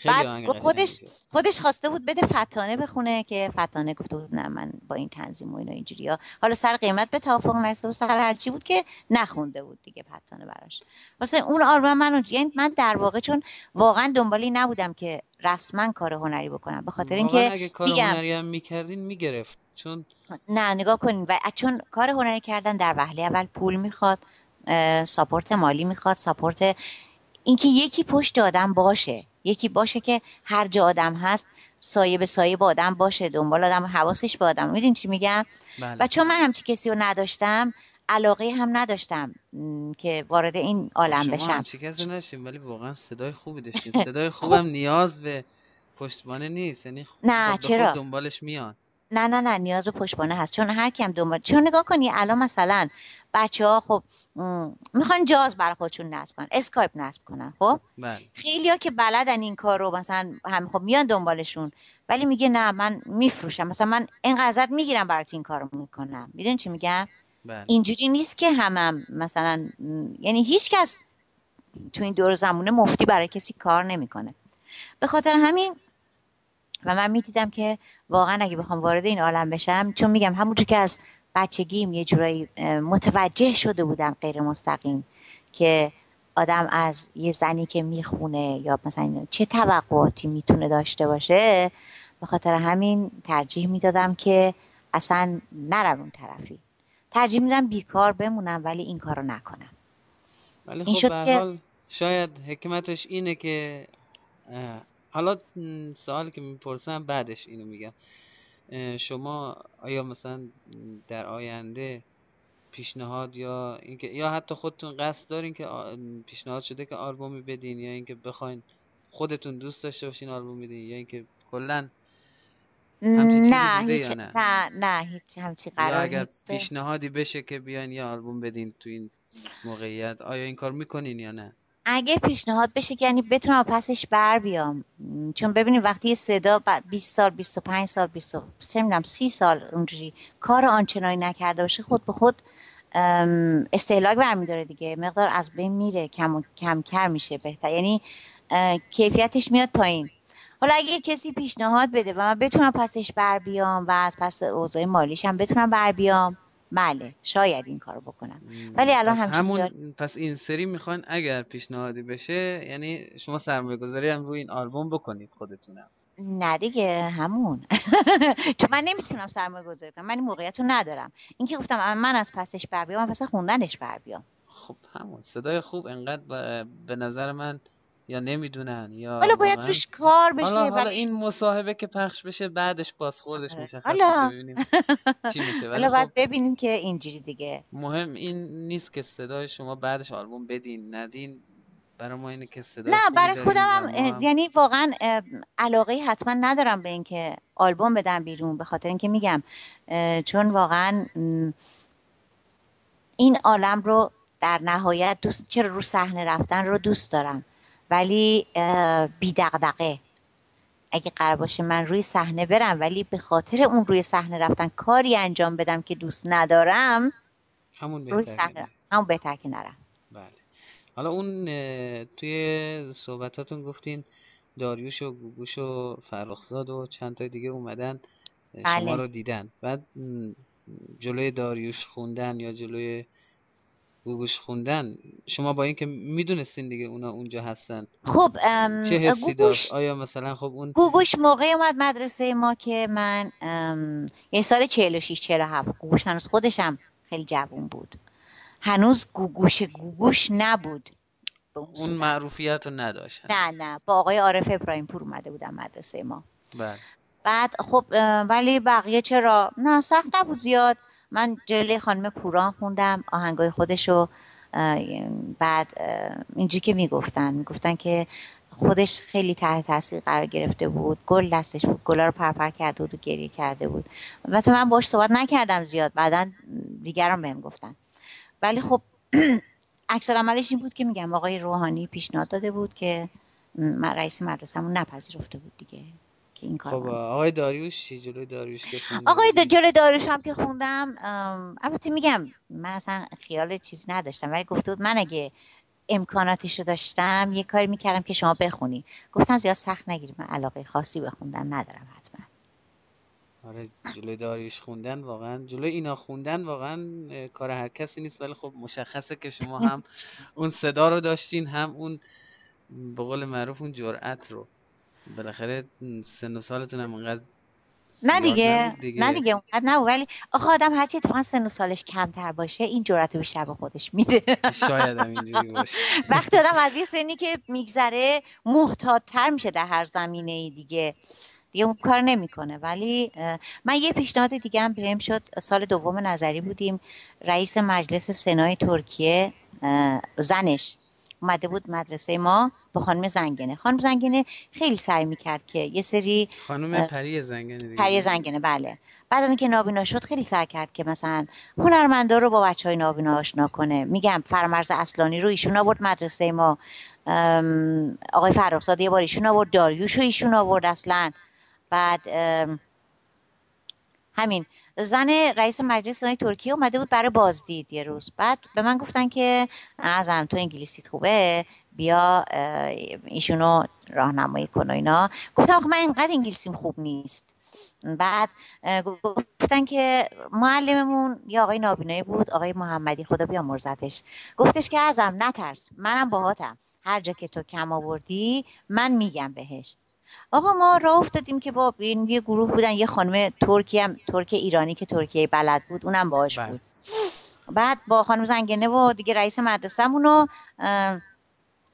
بعد خودش خودش خواسته بود بده فتانه بخونه که فتانه گفته بود نه من با این تنظیم و اینا اینجوری ها حالا سر قیمت به توافق نرسید و سر هرچی بود که نخونده بود دیگه فتانه براش. واسه اون آلبوم من یعنی من در واقع چون واقعا دنبالی نبودم که رسما کار هنری بکنم. به خاطر اینکه اگه کار هنری هم می‌کردین می‌گرفت. چون نه نگاه کنین. و چون کار هنری کردن در وهله اول پول می‌خواد ساپورت مالی می‌خواد ساپورت اینکه یکی پشت آدم باشه. یکی باشه که هر جا آدم هست سایه به سایه با آدم باشه دنبال آدم حواسش به آدم. میدین چی میگم؟ بله. و چون من همچی کسی رو نداشتم علاقه هم نداشتم که وارد این عالم بشم. شما نشیم ولی واقعا صدای خوبی داشتیم صدای خوبم نیاز به پشتبانه نیست. یعنی نه چرا؟ دنبالش میان نه نه نه نیاز به پشتبانه هست. چون هر کیم دنبال چون نگاه کنی الان مثلا بچه ها خب می‌خوان جاز برای خودشون نصب کنن اسکایپ نصب کنن خب؟ بله. خیلی ها که بلدن این کار رو مثلا هم خب میان دنبالشون ولی میگه نه من میفروشم. مثلا من این می‌گیرم برات این کار رو می‌کنم. میدون چی میگم؟ بله. اینجوری نیست که همم مثلا یعنی هیچ کس تو این دور زمونه مفتی برای کسی کار نمی‌کنه به خاطر همین و من می‌دیدم که واقعا اگه بخوام وارد این عالم بشم چون میگم همونجور که از بچگیم یه جورایی متوجه شده بودم غیر مستقیم که آدم از یه زنی که می‌خونه یا مثلا چه توقعاتی می‌تونه داشته باشه به خاطر همین ترجیح می‌دادم که اصلا نرم اون طرفی ترجیح میدم بیکار بمونم ولی این کارو نکنم. ولی خب این شد که... شاید حکمتش اینه که حالا سوالی که می‌پرسم بعدش اینو میگم. شما آیا مثلا در آینده پیشنهاد یا اینکه یا حتی خودتون قصد دارین که پیشنهاد شده که آلبومی بدین یا اینکه بخواین خودتون دوست داشته باشین آلبوم بدین یا اینکه کلا نه هیچ نه؟ نه نه هیچ همچی قرار اگر پیشنهادی بشه که بیاین یه آلبوم بدین تو این موقعیت آیا این کار می‌کنین یا نه؟ اگه پیشنهاد بشه که یعنی بتونم پسش بر بیام. چون ببینیم وقتی یه صدا بعد 20 سال 25 سال 20 نمی‌دونم 30 سال اونجوری کار آنچنانی نکرده باشه خود به خود استهلاک برمیداره دیگه. مقدار از بین میره کم و کم کر میشه بهتر. یعنی کیفیتش میاد پایین. حالا اگه کسی پیشنهاد بده و من بتونم پسش بر بیام و از پس اوضاع مالیش هم بتونم بر بیام بله شاید این کارو بکنم. ولی الان همون پس این سری می‌خواین اگر پیشنهادی بشه یعنی شما سرمایه گذاری هم روی این آلبوم بکنید خودتونم. نه دیگه همون. چون من نمی‌تونم سرمایه گذاری کنم من این موقعیت رو ندارم. این که گفتم من از پسش بر بیام من پس خوندنش بر بیام. خب همون. صدای خوب انقدر به نظر من یا نمی‌دونن یا حالا باید روش کار بشه حالا, حالا این مصاحبه که پخش بشه بعدش بازخوردش آره. میشه حالا ببینیم چی میشه. حالا باید خب ببینیم که اینجوری دیگه. مهم این نیست که صدای شما بعدش آلبوم بدین ندین. برای ما اینه که صدا نه برای خودم هم یعنی واقعا علاقه حتما ندارم به اینکه آلبوم بدم بیرون به خاطر اینکه میگم چون واقعا این عالم رو در نهایت دوست چرا رو صحنه رفتن رو دوست دارم. ولی بی دقدقه اگه قرار باشه من روی صحنه برم ولی به خاطر اون روی صحنه رفتن کاری انجام بدم که دوست ندارم همون روی صحنه همون بهتر که نرم. بله. حالا اون توی صحبتاتون گفتین داریوش و گوگوش و فرخزاد و چند تا دیگه اومدن بله. شما رو دیدن. بعد جلوی داریوش خوندن یا جلوی گوگوش خوندن شما با اینکه می‌دونستین دیگه اونا اونجا هستن. خب چه حسی داشت؟ آیا مثلا خب اون گوگوش موقع اومد مدرسه ما که من یه سال 46 47 گوگوش هنوز خودشم خیلی جوون بود. هنوز گوگوش گوگوش نبود. اون معروفیت رو نداشت نه نه. با آقای عارف ابراهیم پور اومده بودم مدرسه ما. بله. بعد خب ولی بقیه چرا؟ نه سخت نبود زیاد. من جلوی خانم پوران خوندم آهنگای خودشو بعد اینجوری که می‌گفتن. می‌گفتن که خودش خیلی تحت تاثیر قرار گرفته بود. گل دستش بود گلا رو پرپر کرده بود و گریه کرده بود. تو من باش صحبت نکردم زیاد بعدا دیگران بهم گفتن. ولی خب اکثر عملش این بود که میگم آقای روحانی پیشنهاد داده بود که رئیس مدرسه‌مون نپذیرفته بود دیگه. که این کار خب آقای داریوش چی جلوی داریوش که آقای دا جلوی داریوش هم که خوندم البته میگم من اصلا خیال چیزی نداشتم ولی گفته بود من اگه امکاناتش رو داشتم یه کاری می‌کردم که شما بخونی. گفتم زیاد سخت نگیریم من علاقه خاصی به خوندن ندارم حتما. آره جلوی داریوش خوندن واقعا جلوی اینا خوندن واقعا کار هر کسی نیست ولی خب مشخصه که شما هم اون صدا رو داشتین هم اون به قول معروف اون جرأت رو. بالاخره سن و سالتون هم انقدر نه دیگه. نه دیگه. اونقدر نه ولی آخه آدم هرچی اتفاقا سن و سالش کمتر باشه این جرأت رو بیشتر به خودش میده. شاید هم اینجوری باشه. وقتی آدم از یه سنی که میگذره محتاطتر میشه در هر زمینه ای دیگه. دیگه اون کار نمی‌کنه. ولی من یه پیشنهاد دیگه هم بهم شد. سال دوم نظری بودیم. رئیس مجلس سنای ترکیه زنش. اومده بود مدرسه ما با خانم زنگنه. خانم زنگنه خیلی سعی می‌کرد که یه سری خانم پری زنگنه دیگه. پری زنگنه بله. بعد از اینکه نابینا شد خیلی سعی کرد که مثلا هنرمندا رو با بچه های نابینا آشنا کنه. میگم فرمرز اصلانی رو ایشون آورد مدرسه ما. آقای فرخزاده یه بار ایشون آورد داریوش رو ایشون آورد اصلا. بعد همین زن رئیس مجلس زنای ترکیه اومده بود برای بازدید یه روز. بعد به من گفتن که ازم تو انگلیسیت خوبه بیا ایشونو راهنمایی کن و اینا. گفتم من اینقدر انگلیسیم خوب نیست. بعد گفتن که معلممون یا آقای نابینایی بود آقای محمدی خدا بیا مرزتش گفتش که ازم نترس منم باهاتم. هر جا که تو کم آوردی من میگم بهش. آقا ما راه افتادیم که با این یه گروه بودن یه خانم ترکی هم ترک ایرانی که ترکیه بلد بود اونم باهاش بله. بود. بعد با خانم زنگنه و دیگه رئیس مدرسه‌مون و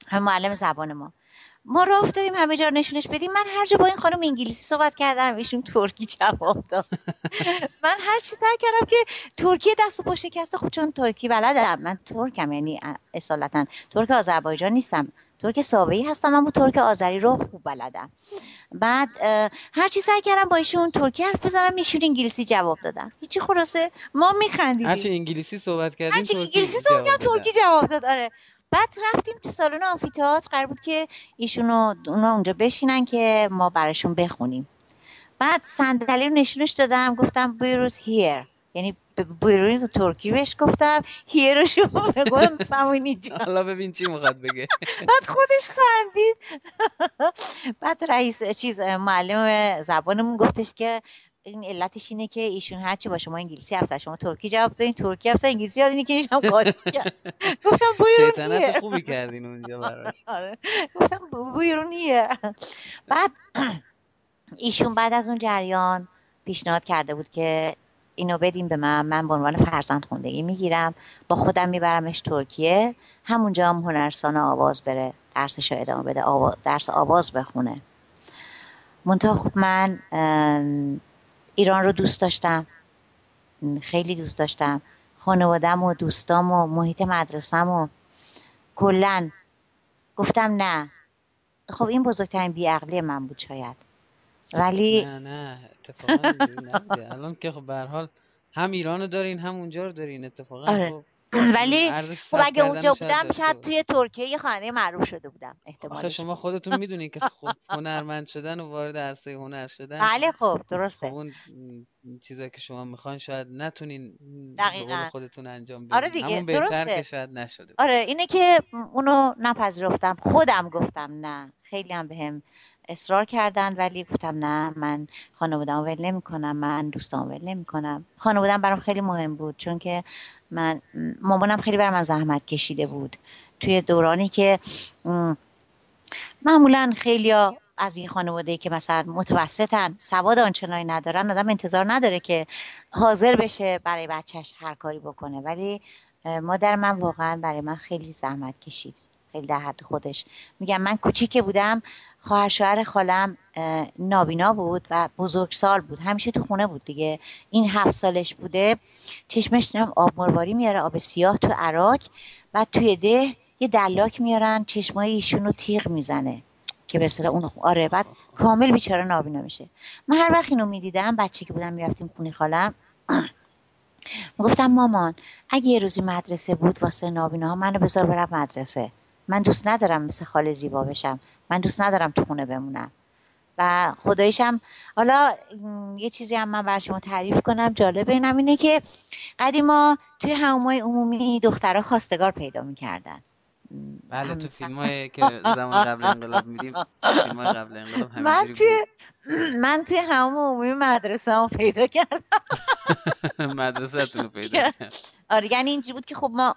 هم معلم زبان ما. ما راه افتادیم همه جا نشونش بدیم. من هر جا با این خانم انگلیسی صحبت کردم ایشون ترکی جواب داد. من هر چی سعی کردم که ترکی دست و پا شکسته خب چون ترکی بلدم. من ترکم یعنی اصالتا ترک آذربایجان نیستم. ترک ساوی هستم اما ترک آذری رو خوب بلدم. بعد هر چی سعی کردم با ایشون ترکی حرف بزنم ایشون انگلیسی جواب دادن هیچی خلاصه ما میخندیدیم. هرچی انگلیسی صحبت کردیم هرچی انگلیسی صحبت کردیم ترکی جواب داد. آره. بعد رفتیم تو سالن آمفیتئاتر قرار بود که ایشونو اونا اونجا بشینن که ما براشون بخونیم. بعد صندلی رو نشونش دادم گفتم بیروز هیر یعنی بیرونی تو ترکی بهش گفتم هیر رو شما بگویم فهمونی حالا ببین چی می‌خواد بگه. بعد خودش خندید. بعد رئیس چیز معلم زبانمون گفتش که این علتش اینه که ایشون هرچی با شما انگلیسی حرف شما ترکی جواب دادین ترکی حرف انگلیسی یاد اینه که ایشون قاطی کرد. گفتم شیطنت خوبی کردین اونجا براش. آره. گفتم بیرونیه بعد ایشون بعد از اون جریان پیشنهاد کرده بود که اینو بدیم به من. من به عنوان فرزند خوندگی می‌گیرم. با خودم میبرمش ترکیه. همونجا هم هنرسان آواز بره. درسش رو ادامه بده. درس آواز بخونه. منتها خب من ایران رو دوست داشتم. خیلی دوست داشتم. خانوادم و دوستام و محیط مدرسم و کلا گفتم نه. خب این بزرگترین بیعقلی من بود شاید. ولی نه نه. اتفاقا الان که خب به حال هم ایرانو دارین هم اونجا رو دارین. اتفاقا آره. خب ولی خب اگه اونجا بودم شاید توی ترکیه یه خانه معروف شده بودم احتمال شما خودتون می‌دونین که خب هنرمند شدن و وارد عرصه هنر شدن. بله خب درسته. خب اون چیزایی که شما می‌خواین شاید نتونین دقیقاً. خودتون انجام بدین. آره دیگه همون درسته که شاید نشده آره اینه که اونو نپذیرفتم. خودم گفتم نه. خیلی هم بهم اصرار کردن ولی گفتم نه من خانواده‌ام ول نمی‌کنم من دوستام ول نمی‌کنم. خانواده‌ام برام خیلی مهم بود چون که من مامانم خیلی بر من زحمت کشیده بود. توی دورانی که معمولا خیلی از این خانواده که مثلا متوسطن سواد آنچنانی ندارن آدم انتظار نداره که حاضر بشه برای بچهش هر کاری بکنه. ولی مادر من واقعا برای من خیلی زحمت کشید. خیلی در حد خودش. میگم من کوچیک بودم خواهر شوهر خالم نابینا بود و بزرگسال بود. همیشه تو خونه بود دیگه. این هفت سالش بوده. چشمش آب مرواری میاره آب سیاه تو عراق و توی ده یه دلاک میارن چشمای ایشون رو تیغ می‌زنه که به اصطلاح اون آره بعد کامل بیچاره نابینا میشه. من هر وقت اینو می‌دیدم بچه که بودم می‌رفتیم خونه خالم می‌گفتم مامان اگه یه روزی مدرسه بود واسه نابینا ها منو بذار برم مدرسه. من دوست ندارم مثل خاله زیبا بشم. من دوست ندارم تو خونه بمونم. و خدایشم حالا یه چیزی هم من بر شما تعریف کنم جالب اینم اینه که قدیما توی همومای عمومی دخترها خواستگار پیدا می‌کردن. بله تو فیلم که زمان قبل انقلاب میدیم فیلم قبل انقلاب من توی من توی همون عمومی مدرسه هم پیدا کردم. مدرسه پیدا کردم. آره یعنی اینجوری بود که خب ما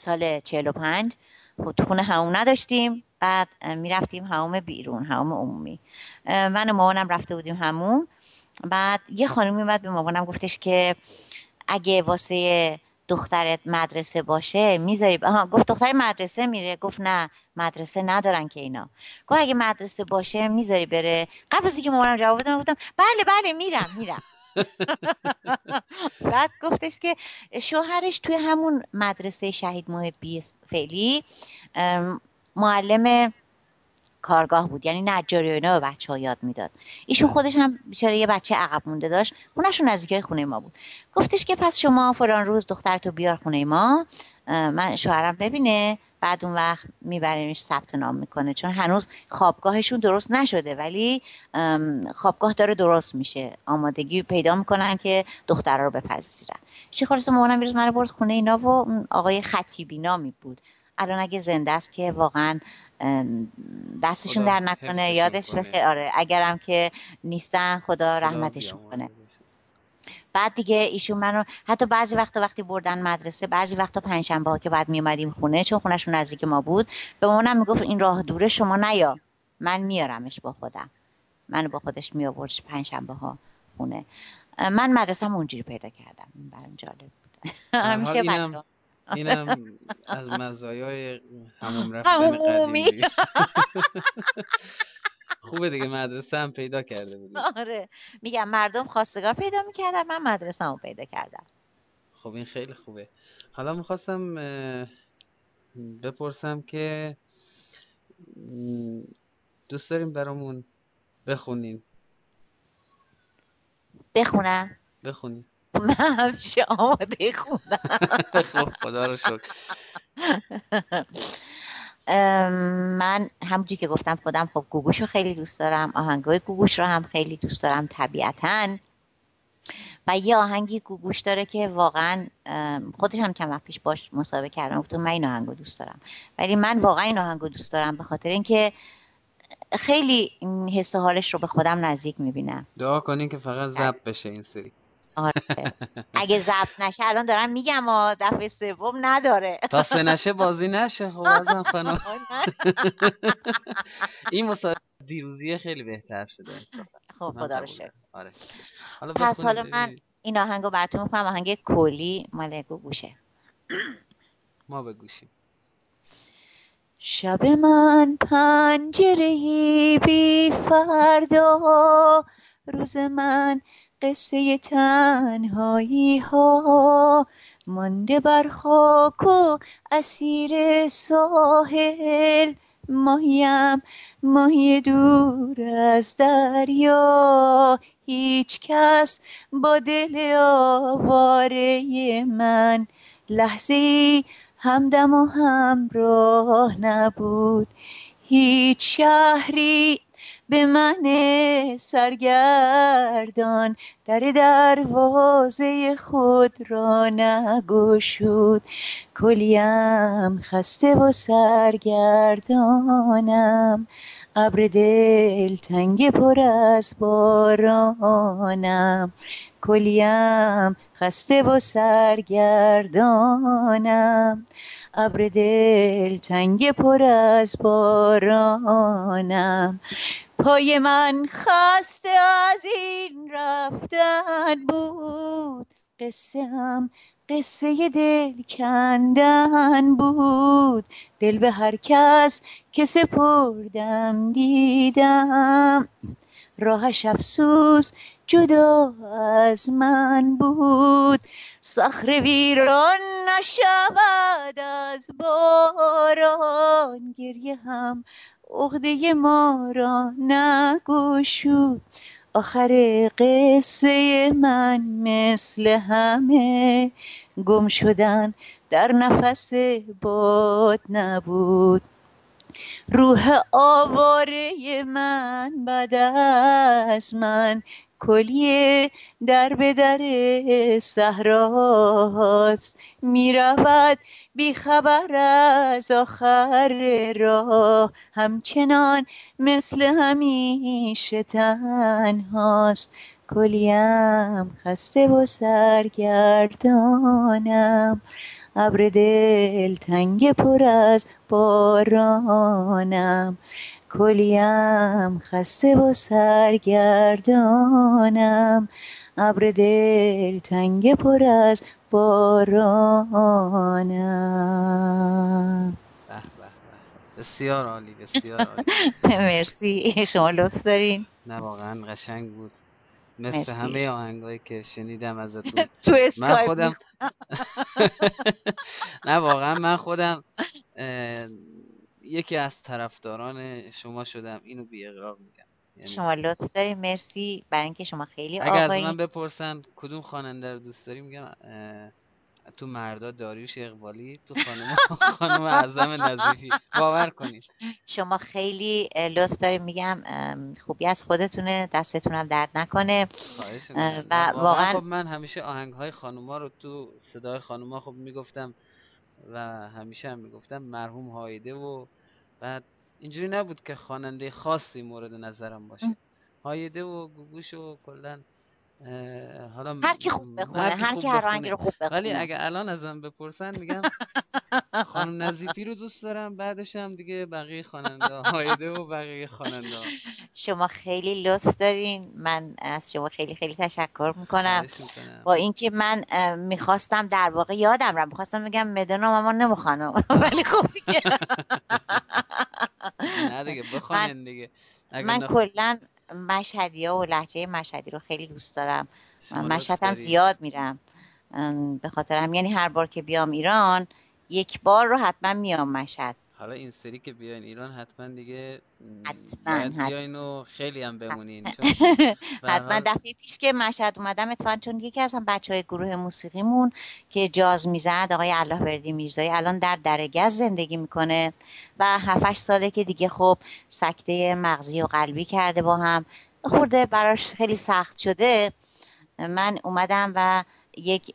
سال 45 خب تو خونه همون نداشتیم. بعد می‌رفتیم هموم بیرون هموم عمومی. من و مامانم رفته بودیم همون بعد یه خانم میمد به مامانم گفتش که اگه واسه دخترت مدرسه باشه می‌ذاری آها گفت دختر مدرسه میره. گفت نه مدرسه ندارن که اینا. گفت اگه مدرسه باشه می‌ذاری بره. قبل از اینکه مامانم جواب بدم گفتم بله بله میرم میرم. بعد گفتش که شوهرش توی همون مدرسه شهید محبی فعلی معلم کارگاه بود یعنی نجاری و اینا به بچه ها یاد می‌داد. ایشون خودش هم بیچاره یه بچه عقب مونده داشت. خونهشون نزدیک خونه ما بود. گفتش که پس شما فلان روز دخترتو بیار خونه ما من شوهرم ببینه. بعد اون وقت میبریمش ثبت نام می‌کنه. چون هنوز خوابگاهشون درست نشده ولی خوابگاه داره درست میشه. آمادگی پیدا می‌کنن که دختر رو بپذیرن. چی خلاص مامانم بیروز من برد خونه اینا و آقای خطیبی نامی بود. الان اگه زنده است که واقعا دستشون در نکنه یادش بخیر. آره اگرم که نیستن خدا رحمتشون کنه. بعد دیگه ایشون منو حتی بعضی وقتا وقتی بردن مدرسه بعضی وقتا پنجشنبه ها که بعد می خونه چون خونهشون نزدیک ما بود به مامانم می‌گفت این راه دوره شما نیا. من میارمش با خودم. منو با خودش می آوردش پنجشنبه ها خونه. من مدرسه هم اونجوری پیدا کردم. برام جالب بود. همیشه بچه اینم از مزایای همون رفتن قدیمی. خوبه دیگه مدرسه هم پیدا کرده بودی. آره. میگم مردم خواستگار پیدا می‌کردن من مدرسه هم پیدا کردم. خب این خیلی خوبه. حالا می‌خواستم بپرسم که دوست داریم برامون بخونین. بخونم؟ بخونین. من همیشه آماده خوندم خب خدا رو شکر. من همونجی که گفتم خودم خب گوگوش رو خیلی دوست دارم آهنگای گوگوش رو هم خیلی دوست دارم طبیعتا. و یه آهنگی گوگوش داره که واقعا خودش هم کم وقت پیش باش مسابقه کردم گفتم من این آهنگو دوست دارم. ولی من واقعا این آهنگو دوست دارم به خاطر اینکه خیلی حس حالش رو به خودم نزدیک می‌بینم. دعا کنین که فقط زب بشه این سری. آره. اگه ضبط نشه الان دارم میگم و دفعه سوم نداره. تا سه نشه بازی نشه. خب ازم خانم این مسابقه دیروزی خیلی بهتر شده خب خدا رو شکر. آره. پس حالا من این آهنگو براتون می‌خوام آهنگ کلی مال گوشه. ما بگوشیم شب من پنجره بی فردا روز من قصه تنهایی ها مانده بر خاک و اسیر ساحل. ماهیم ماهی دور از دریا هیچ کس با دل آواره من. لحظه همدم و همراه نبود هیچ شهری به من سرگردان. در دروازه خود را نگشود. کلیم خسته و سرگردانم. ابر دل تنگ پر از بارانم. کلیم خسته و سرگردانم. ابر دل تنگ پر از بارانم. پای من خسته از این رفتن بود. قصه هم قصه دل کندن بود. دل به هر کس که سپردم دیدم. راهش افسوس جدا از من بود. صخر ویران نشود از باران. گریه هم عقده ما را نگشود. آخر قصه من مثل همه گم شدن در نفس باد نبود. روح آواره من بعد از من کلیه در به در صحراست. می‌رود بیخبر از آخر راه. همچنان مثل همیشه تنهاست. کلیم خسته و سرگردانم. ابر دل تنگ پر از بارانم. کلیم خسته و سرگردانم. ابر دل تنگ پر از بارانم. بسیار عالی بسیار عالی. مرسی. شما لطف دارین. نه واقعا قشنگ بود. مثل همه آهنگایی که شنیدم ازتون. تو من خودم نه واقعا من خودم یکی از طرفداران شما شدم اینو بی اقراق میگم. یعنی شما لطف داریم مرسی. برای اینکه شما خیلی اگر از من بپرسن کدوم خواننده رو دوست داری میگم تو مردا داریوش اقبالی تو خانم خانم اعظم نظیفی. باور کنید شما خیلی لطف داریم میگم خوبی از خودتونه. دستتونم درد نکنه. و واقعا خب من همیشه آهنگ های خانوما رو تو صدای خانوما خب می‌گفتم و همیشه هم می‌گفتم مرحوم هایده و بعد اینجوری نبود که خواننده خاصی مورد نظرم باشه. هایده و گوگوش و کلا حالا هر کی خوب بخونه هر کی هر رنگی رو خوب بخونه. ولی اگه الان ازم بپرسن میگم خانم نظیفی رو دوست دارم بعدش هم دیگه بقیه خواننده هایده و بقیه خواننده شما خیلی لطف دارین. من از شما خیلی خیلی تشکر می‌کنم. با اینکه من می‌خواستم در واقع یادم رو می‌خواستم بگم مدنم اما نمی‌خوانم. ولی خب دیگه. نه دیگه بخوانین دیگه. من کلا مشهدی ها و لحجه مشهدی رو خیلی دوست دارم. مشهد هم زیاد میرم. به خاطر هم یعنی هر بار که بیام ایران یک بار رو حتما میام مشهد. حالا این سری که بیاین ایران حتما دیگه حتما بیاین و خیلی هم بمونین حتما. دفعه پیش که مشهد اومدم اتفاقا چون یکی از هم بچه های گروه موسیقیمون که جاز می‌زد آقای الله بردی میرزایی الان در درگز زندگی می‌کنه و هفتش ساله که دیگه خب سکته مغزی و قلبی کرده با هم. خورده براش خیلی سخت شده. من اومدم و یک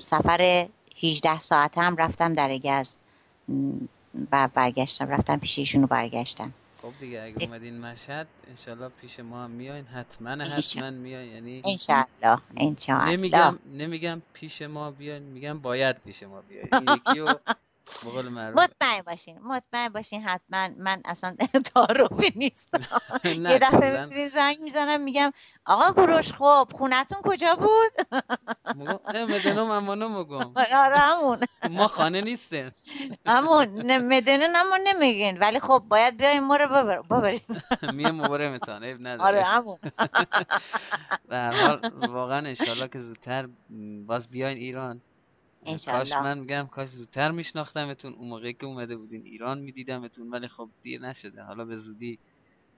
سفر 18 ساعت هم رفتم درگز و برگشتم رفتم پیش ایشون برگشتم. خب دیگه اگه اومدین مشهد انشالله پیش ما هم میاین. حتما حتما میاین. یعنی انشالله. انشالله. نمیگم نمیگم پیش ما بیاین میگم باید پیش ما بیاین. یکی رو مطمئن باشین مطمئن باشین حتما من اصلا تعارفی نیستم. یه دفعه بسیدین زنگ می‌زنم میگم آقا گروش خب خونتون کجا بود؟ مدنم امانو مگم. آره همون. ما خانه نیستیم. همون. مدنه نمو نمیگین ولی خب باید بیایم ما رو ببریم. میه مبارمتان عیب نداره. آره همون. واقعا انشالله که زودتر باز بیاین ایران. کاش من میگم کاش زودتر میشناختمتون. اون موقعی که اومده بودین ایران میدیدمتون ولی خب دیر نشده. حالا به زودی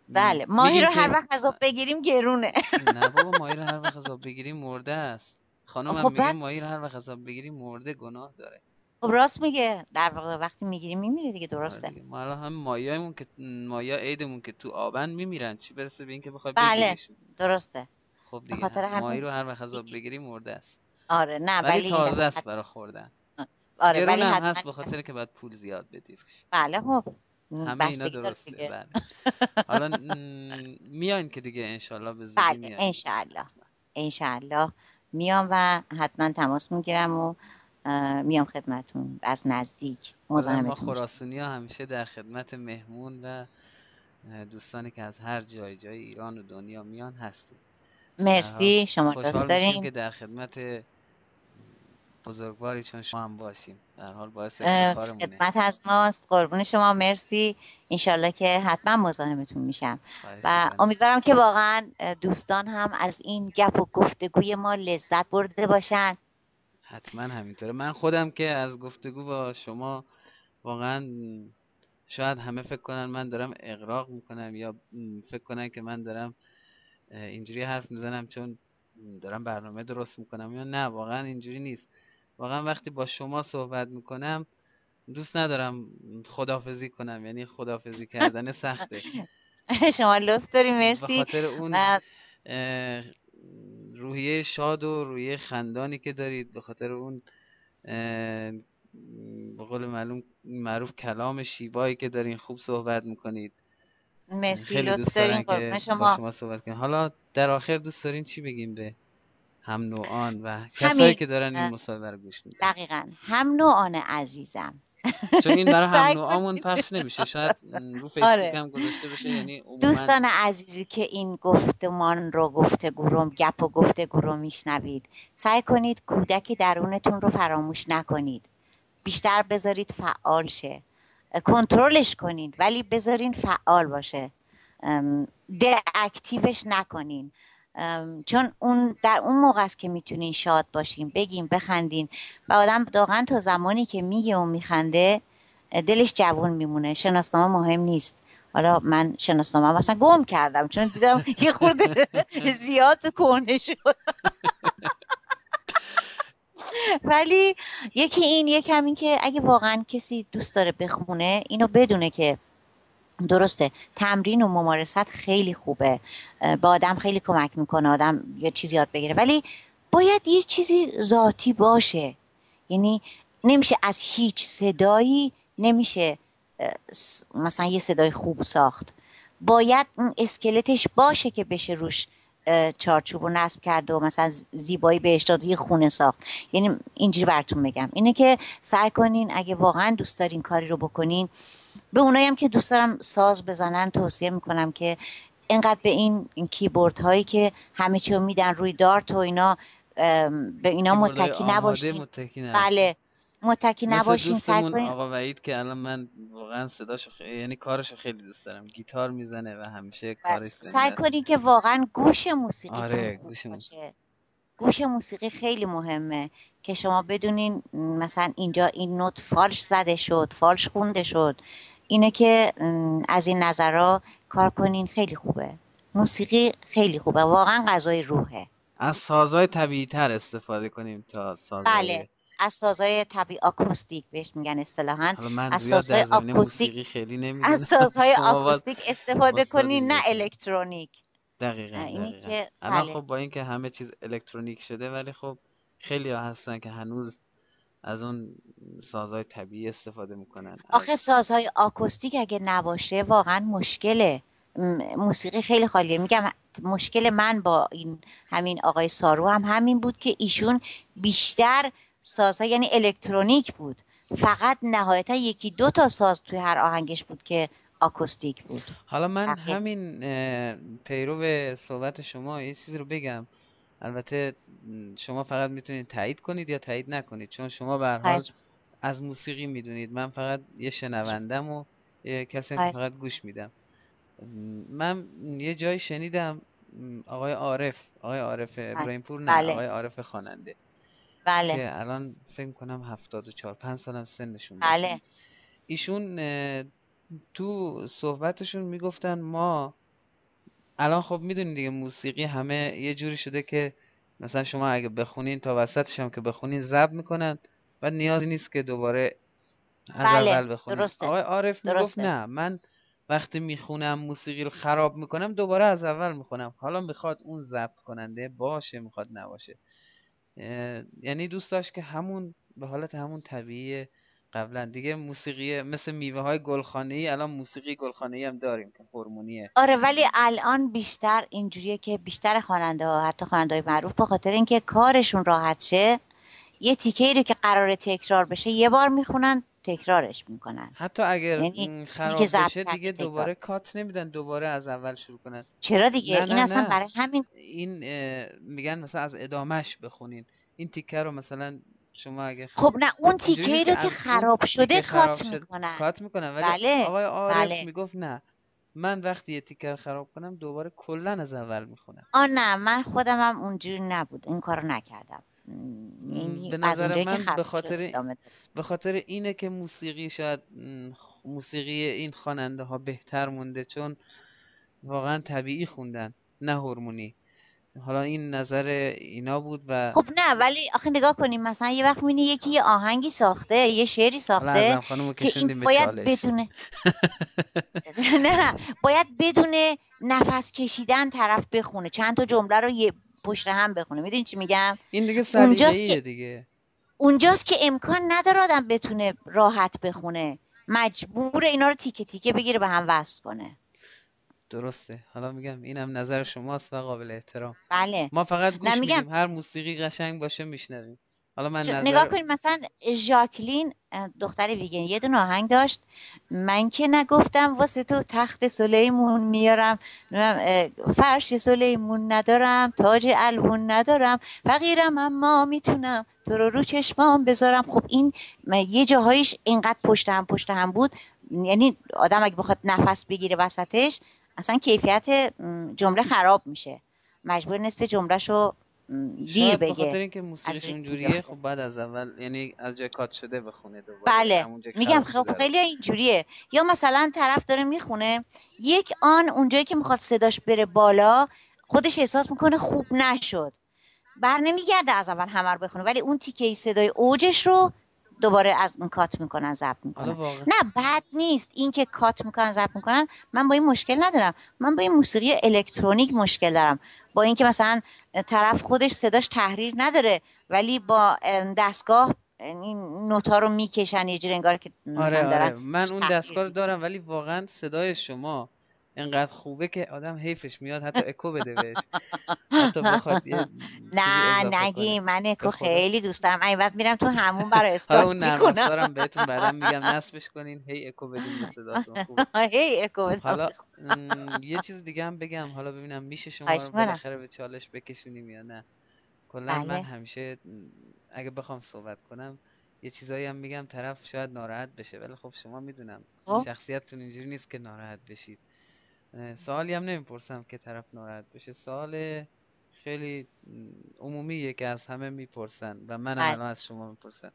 بله ماهی رو هر وقت غذا بگیریم گرونه. نه بابا ماهی رو هر وقت غذا بگیریم مرده است. خانم هم خب میگه ماهی رو هر وقت غذا بگیریم مرده گناه داره. خب راست میگه. در واقع وقتی می‌گیریم میمیره دیگه درسته. آره ما الان هم مایایمون که مایا عیدمون که تو آبن میمیرن. چی برسه به اینکه بخوای بله درسته. خب دیگه ماهی رو هر وقت غذا بگیریم مرده است. آره نه ولی تازه است برای خوردن. آره ولی هم هست به خاطر که باید پول زیاد بدی روش. بله خب. همه اینا درسته بله. حالا میان که دیگه انشالله به زودی بله انشالله. انشالله. میام و حتما تماس می‌گیرم و میام خدمتون. از نزدیک. مزاحمتون ما خراسونی ها همیشه در خدمت مهمون و دوستانی که از هر جای جای ایران و دنیا میان هستیم. مرسی شما لطف دارین. که در خدمت بزرگواری چون شما هم باشیم در حال باعث خدمت از ماست قربون شما. مرسی. انشالله که حتما مزاحمتون میشم. و امیدوارم که واقعا دوستان هم از این گپ و گفتگوی ما لذت برده باشن. حتما همینطوره. من خودم که از گفتگو با شما واقعا شاید همه فکر کنن من دارم اقراق می‌کنم یا فکر کنن که من دارم اینجوری حرف می‌زنم چون دارم برنامه درست می‌کنم یا نه. واقعا اینجوری نیست. واقعا وقتی با شما صحبت می‌کنم دوست ندارم خدافزی کنم یعنی خدافزی کردن سخته. شما لطف داری مرسی. خاطر اون روحیه شاد و روحیه خندانی که دارید به خاطر اون به قول معلوم معروف کلام شیوایی که دارین خوب صحبت می‌کنید. مرسی خیلی لطف دارین. که شما. با شما صحبت کنید حالا در آخر دوست دارین چی بگیم به؟ هم نوعان و کسایی که دارن این مصاحبه رو گوش میدن. دقیقا. هم نوعان عزیزم. چون این برای هم نوعامون پخش نمیشه. شاید رو فیسبوک آره. هم گذاشته بشه یعنی دوستان عزیزی که این گفتمان رو گفته گروم گپ و گفته گروم میشنوید سعی کنید کودک درونتون رو فراموش نکنید. بیشتر بذارید فعال شه. کنترلش کنید ولی بذارین فعال باشه. ده اکتیوش نکنین. چون اون در اون موقع است که می‌تونین شاد باشین بگین بخندین و آدم واقعا تا زمانی که میگه و میخنده دلش جوون میمونه. شناسنامه مهم نیست. حالا من شناسنامه مثلا گم کردم چون دیدم یه خورده زیاد کنه شد. ولی یکی این یکی همین که اگه واقعا کسی دوست داره بخونه اینو بدونه که درسته. تمرین و ممارست خیلی خوبه. با آدم خیلی کمک می‌کنه. آدم یه چیزی یاد بگیره. ولی باید یه چیزی ذاتی باشه. یعنی نمیشه از هیچ صدایی نمیشه مثلا یه صدای خوب ساخت. باید اسکلتش باشه که بشه روش چارچوب و نصب کرد و مثلا زیبایی بهش داد یه خونه ساخت. یعنی اینجوری براتون بگم. اینه که سعی کنین اگه واقعا دوست دارین کاری رو بکنین به اونایی هم که دوست دارم ساز بزنن توصیه می‌کنم که اینقدر به این, این کیبورد هایی که همه چی رو میدن روی دارت و اینا به اینا متکی نباشین. بله. متکی نباشین سعی کنین آقا وحید که الان من واقعا صداشو خ... یعنی کارشو خیلی دوست دارم. گیتار می‌زنه و همیشه کارش سعی کنین که واقعا گوش موسیقی آره گوش موسیقی. گوش موسیقی خیلی مهمه که شما بدونین مثلا اینجا این نوت فالش زده شد فالش خونده شد. اینه که از این نظرها کار کنین خیلی خوبه. موسیقی خیلی خوبه. واقعا غذای روحه. از سازهای طبیعی تر استفاده کنیم تا سازهای بله. از سازهای طبیعی آکوستیک بهش میگن اصطلاحا. از سازهای آکوستیک خیلی از سازهای آکوستیک استفاده کنین نه الکترونیک. دقیقا, دقیقا. که الان بله. خب با اینکه همه چیز الکترونیک شده ولی خب خیلی ها هستن که هنوز از اون سازهای طبیعی استفاده می‌کنن. آخه سازهای آکوستیک اگه نباشه واقعا مشکله. موسیقی خیلی خالیه. میگم مشکل من با این همین آقای سارو هم همین بود که ایشون بیشتر سازها یعنی الکترونیک بود. فقط نهایتا یکی دو تا ساز توی هر آهنگش بود که آکوستیک بود. حالا من همین پیرو صحبت شما یه چیزی رو بگم. البته شما فقط می‌تونید تایید کنید یا تایید نکنید؟ چون شما به حال از موسیقی می‌دونید. من فقط یه شنوندم و یه کسی که فقط گوش میدم. من یه جایی شنیدم آقای عارف. آقای عارف بله. ابراهیم پور نه بله. آقای عارف خواننده. بله. که الان فکر کنم 74 5 سالم سنشون بله. ایشون تو صحبتشون می‌گفتن ما الان خب می‌دونید دیگه موسیقی همه یه جوری شده که مثلا شما اگه بخونین تا وسطش هم که بخونین زب می‌کنن و نیازی نیست که دوباره از بله. اول بخونین. درسته. آقای عارف می‌گفت نه من وقتی می‌خونم موسیقی رو خراب می‌کنم دوباره از اول می‌خونم. حالا می‌خواد اون ضبط کننده باشه می‌خواد نباشه. یعنی دوست داشت که همون به حالت همون طبیعی قبلا. دیگه موسیقی مثل میوه های گلخانه ای الان موسیقی گلخانه ای هم داریم که هورمونیه. آره ولی الان بیشتر اینجوریه که بیشتر خواننده ها حتی خواننده های معروف به خاطر اینکه کارشون راحت شه یه تیکه ای رو که قرار تکرار بشه یه بار می‌خونن تکرارش می‌کنن. حتی اگر یعنی خراب بشه دیگه دوباره کات نمیدن دوباره از اول شروع کنن. چرا دیگه؟ نه این نه اصلا برای همین این میگن مثلا از ادامهش بخونین. این تیکه رو مثلا شما اگه خب نه اون تیکه رو که خراب شده کات می‌کنن. کات می‌کنن. ولی بله. آقای عارف بله. می‌گفت نه. من وقتی یه تیکر خراب کنم دوباره کلا از اول می‌خونم. آ نه من خودم هم اونجوری نبود. این کارو نکردم. به نظر من به خاطر به خاطر اینه که موسیقی شاید موسیقی این خواننده ها بهتر مونده چون واقعا طبیعی خوندن نه هورمونی. حالا این نظر اینا بود و خب نه ولی آخه نگاه کنیم مثلا یه وقت می‌بینی یکی یه آهنگی ساخته یه شعری ساخته که این باید بدونه نه باید بدون نفس کشیدن طرف بخونه. چند تا جمله رو یه پشت هم بخونه. می‌دونی چی میگم؟ این دیگه اونجاست که دیگه. اونجاست که امکان نداره آدم بتونه راحت بخونه. مجبور اینا رو تیکه تیکه بگیره به هم وصل کنه. درسته. حالا میگم اینم نظر شماست و قابل احترام. بله. ما فقط گوش میدیم. هر موسیقی قشنگ باشه میشنویم. حالا من نظر... نگاه کنید مثلا ژاکلین دختر ویگن یه دونه آهنگ داشت. من که نگفتم واسه تو تخت سلیمون میارم فرش سلیمون ندارم تاج الوون ندارم فقیرم اما می‌تونم تو رو رو چشمام بذارم. خب این یه جاهایش اینقدر پشت هم پشت هم بود. یعنی آدم اگه بخواد نفس بگیره وسطش اصلا کیفیت جمله خراب میشه. مجبور نصف جملهشو دیر بگه. بخاطر اینکه موسیقیش اونجوریه خب بعد از اول یعنی از جای کات شده بخونه دوباره. بله. میگم خب خیلی اینجوریه. یا مثلا طرف داره می‌خونه یک آن اونجایی که می‌خواد صداش بره بالا خودش احساس می‌کنه خوب نشد. بر نمیگرده از اول همه رو بخونه ولی اون تیکه صدای اوجش رو دوباره از اون کات می‌کنن ضبط می‌کنن. نه بد نیست. این که کات می‌کنن ضبط می‌کنن من با این مشکل ندارم. من با این موسیقی الکترونیک مشکل دارم. با اینکه مثلا طرف خودش صداش تحریر نداره ولی با دستگاه این نوتا رو می‌کشن یه جور انگار که آره آره. من اون دستگاه رو دارم ولی واقعا صدای شما انقدر خوبه که آدم حیفش میاد حتی اکو بده بهش حتی بخواد نه نگی من اکو خیلی دوست دارم. این وقت میرم تو همون برای اسکارت اون نرم بهتون بعدم میگم نصبش کنین. هی اکو بدین به صداتون هی اکو بدین. حالا یه چیز دیگه هم بگم. حالا ببینم میشه شما رو بالاخره به چالش بکشونیم یا نه. کلا من بله. همیشه اگه بخوام صحبت کنم یه چیزایی هم میگم. طرف شاید ناراحت بشه ولی خب شما می‌دونم. خب. شخصیتتون اینجوری نیست که ناراحت بشید. سوالی هم نمی‌پرسم که طرف ناراحت بشه سوال خیلی عمومیه که از همه می‌پرسن و من هم بله. از شما می‌پرسن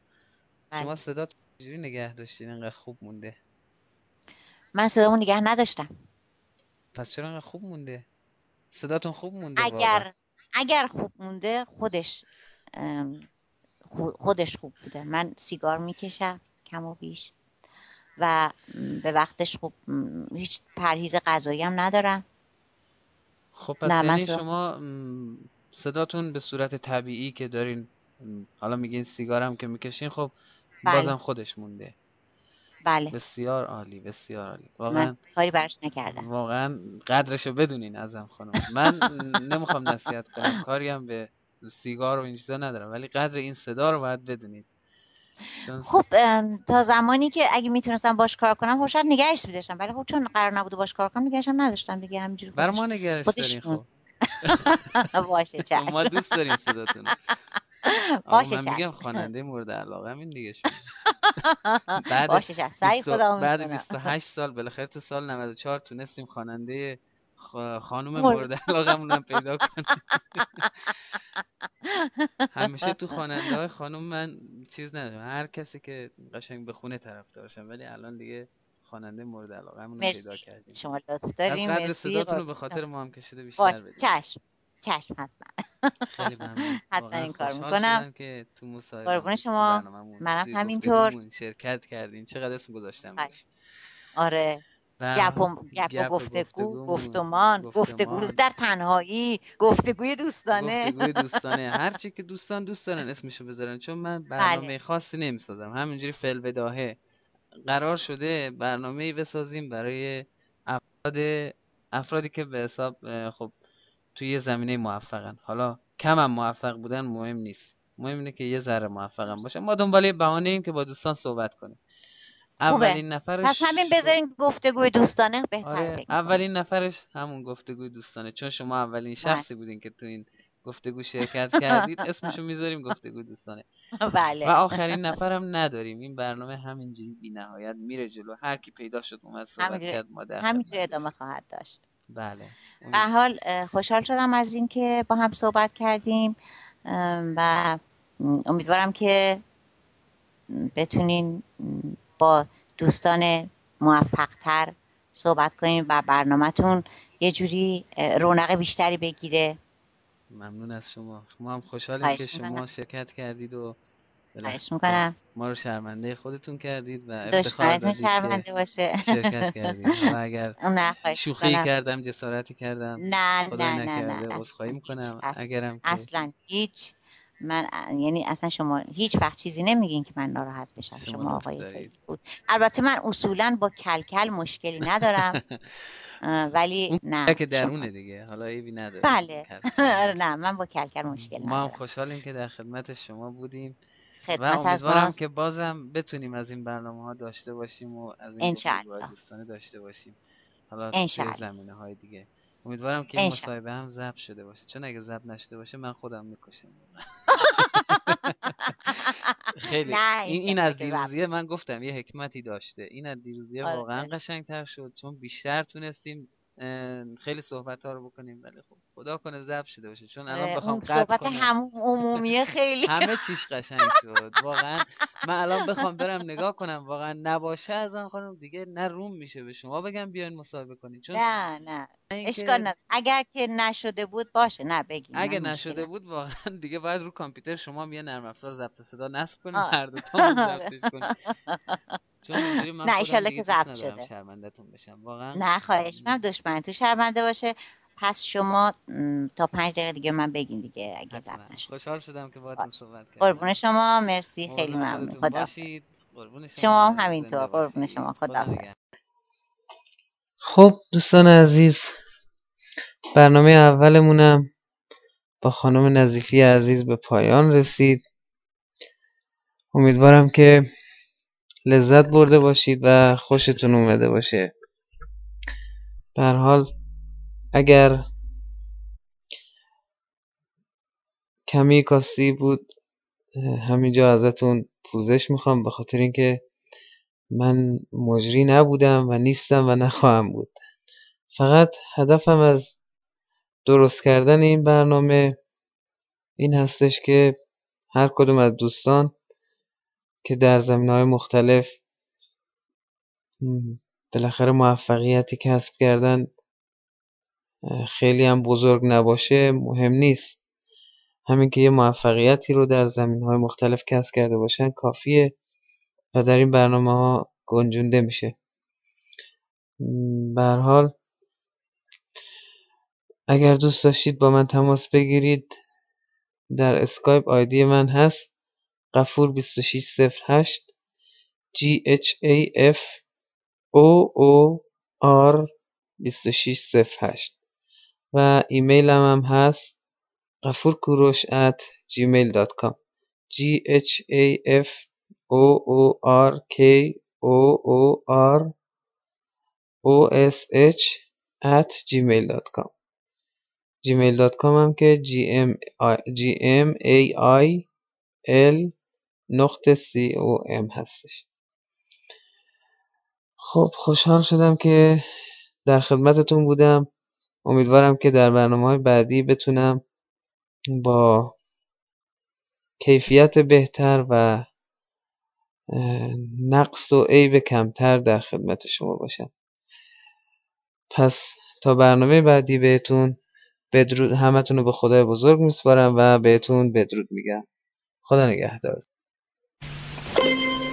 بله. شما صدا چجوری نگه داشتین؟ انقدر خوب مونده. من صدامو نگه نداشتم. پس چرا انقدر خوب مونده؟ صداتون خوب مونده اگر اگر خوب مونده خودش خودش خوب بوده. من سیگار می‌کشم کم و بیش و به وقتش خب هیچ پرهیز غذایی هم ندارم. خب پس یعنی شما صداتون به صورت طبیعی که دارین حالا میگین سیگارم که می‌کشین خب بله. بازم خودش مونده. بله. بسیار عالی بسیار عالی. واقعا کاری براش نکردم. واقعا قدرشو بدونین ازم خانم. من نمی‌خوام نصیحت کنم. کاری هم به سیگار و این چیزا ندارم. ولی قدر این صدا رو باید بدونید. خب تا زمانی که اگه می‌تونستم باش کار کنم خب شاید نگهش میداشتم. ولی خب چون قرار نبوده باش کار کنم نگهش هم نداشتم دیگه همینجوری بر ما نگهش دارین خب. باشه چشم. ما دوست داریم صداتون باشه من میگم خواننده مورد علاقه همین دیگه شد بعد باشه چشم. سعی خدا بعد 28 سال بالاخره تو سال 94 تونستیم خواننده خانم مورد علاقه هم پیدا کنیم. همیشه تو خواننده های خانم من چیز ندارم. هر کسی که قشنگ به خونه طرف داشتم ولی الان دیگه خواننده مورد علاقه همون پیدا کردیم. شما لطف داریم. قدر صداتون رو به خاطر ما هم کشیده بیشتر بدیم چشم. چشم حتما. خیلی ممنون. حتما این کار می‌کنم. که تو مصاحبه شما. منم همینطور. شرکت کردین. چقدر اسم گذاشتم آره. گپ و, گپ گفتگو گفتمان گفتگو در تنهایی گفتگوی دوستانه. گفتگوی دوستانه. هرچی که دوستان دوست دارن اسمشو بذارن. چون من برنامه بله. خاصی نمی‌سازم. همینجوری فل بداهه قرار شده برنامه بسازیم برای افراد افرادی که به حساب خب توی یه زمینه موفقن. حالا کم هم موفق بودن مهم نیست. مهم اینه که یه ذره موفقم باشن. ما دنبال بهانه ایم که با دوستان صحبت کنیم. اولین نفرش پس همین بذارین گفتگوی دوستانه بهتر آره. اولین نفرش همون گفتگوی دوستانه چون شما اولین بله. شخصی بودین که تو این گفتگو شرکت کردید اسمشو می‌ذاریم گفتگو دوستانه. بله. و آخرین نفرم نداریم. این برنامه همینجوری بی نهایت میره جلو. هر کی پیدا شد اومد صحبت کرد ما همینجوری ادامه خواهد داشت. بله. به حال خوشحال شدم از اینکه با هم صحبت کردیم و امیدوارم که بتونین با دوستان موفقتر صحبت کنین و برنامهتون یه جوری رونق بیشتری بگیره. ممنون از شما. ما هم خوشحالیم که شما شرکت کردید و خواهش می‌کنم. ما رو شرمنده خودتون کردید و افتخار شرمنده باشه. شرکت کردید. و اگر شوخی کردم جسارتی کردم نه نه نه نه عذرخواهی می‌کنم. اگرم اصلا هیچ من یعنی اصلا شما هیچ وقت چیزی نمیگین که من ناراحت بشم. شما, شما آقای بود البته من اصولا با کلکل مشکلی ندارم. ولی نه که درونه دیگه. حالا ایوی نداره. بله. نه من با کلکل مشکل ندارم ما هم خوشحالیم که در خدمت شما بودیم خدمت و امیدوارم که بازم بتونیم از این برنامه ها داشته باشیم و از این دوستانه داشته باشیم. حالا زمینه های دیگه. امیدوارم که این مصاحبه هم ضبط شده باشه. چون اگه ضبط نشده باشه من خودم می‌کشم. خیلی. این, این از دیروزیه من گفتم یه حکمتی داشته. این از دیروزیه آره. واقعا قشنگتر شد. چون بیشتر تونستیم خیلی صحبت ها رو بکنیم ولی خب خدا کنه ضبط شده باشه. چون الان بخوام صحبت هم عمومیه خیلی. همه چیش قشنگ شد. واقعا من الان بخوام برم نگاه کنم. واقعا نباشه از آن خانم دیگه نه روم میشه به شما بگم بیاین مصاحبه کنین. چون نه نه. اشکال نه اگر که نشده بود باشه. نه بگیم اگه نشده بود واقعا دیگه باید رو کامپیوتر شما یه نرم افزار ضبط صدا نصب کنیم هر دو تا ضبطش کنیم. چون نه ایشالله که ضبط شده. بشم. واقعا نه خواهش من دشمن تو شرمنده باشه. پس شما تا پنج دقیقه دیگه من بگین دیگه اگه ضبط نشد. خوشحال شدم که باهاتون صحبت کردم قربون شما. مرسی. خیلی ممنون. خدا شما. هم همینطور قربون شما. خدا خب دوستان عزیز برنامه اولمونم با خانم نظیفی عزیز به پایان رسید. امیدوارم که لذت برده باشید و خوشتون اومده باشه. حال اگر کمی کاستی بود همینجا ازتون پوزش می‌خوام به خاطر اینکه من مجری نبودم و نیستم و نخواهم بود. فقط هدفم از درست کردن این برنامه این هستش که هر کدوم از دوستان که در زمین های مختلف بالاخره موفقیتی کسب کردن خیلی هم بزرگ نباشه مهم نیست. همین که یه موفقیتی رو در زمین های مختلف کسب کرده باشن کافیه و در این برنامه ها گنجونده میشه. حال اگر دوست داشتید با من تماس بگیرید در اسکایپ آیدی من هست. قفور 2608 G H A F O O R 2608 و ایمیل هم, هم هست قفور کوروش at gmail.com G H A F O O R K O O R O S H at gmail.com gmail.com هم که g m a i l نقطه سی او ام هستش. خب خوشحال شدم که در خدمتتون بودم. امیدوارم که در برنامه های بعدی بتونم با کیفیت بهتر و نقص و عیب کمتر در خدمت شما باشم. پس تا برنامه بعدی بهتون بدرود همتون رو به خدای بزرگ میسپارم و بهتون بدرود میگم. خدا نگهدار. Thank you.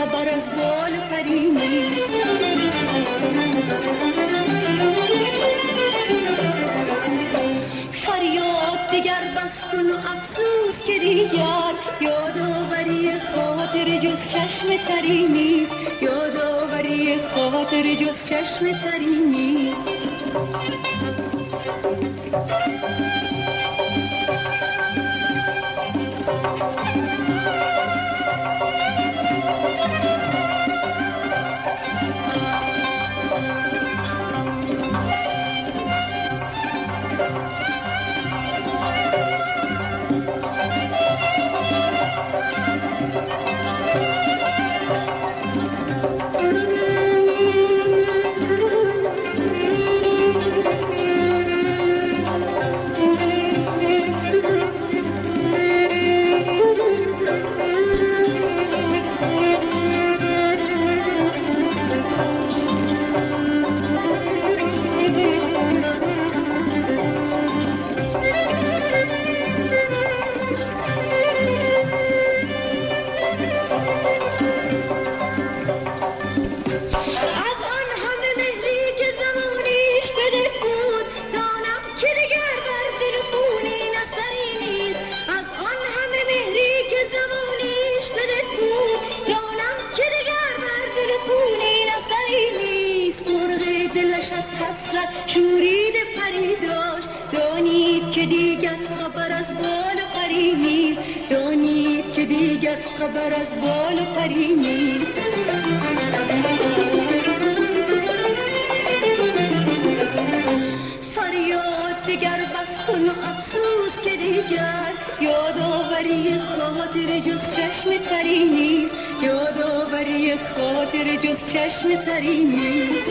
خبر از بال پرینی فریاد دیگر بستون و افسوس که دیگر یادآوری خاطر جز چشم تری نیست. یادآوری خاطر جز چشم تری نیست. جز چشم تری نیست. یادآوری خاطر جز چشم تری نیست.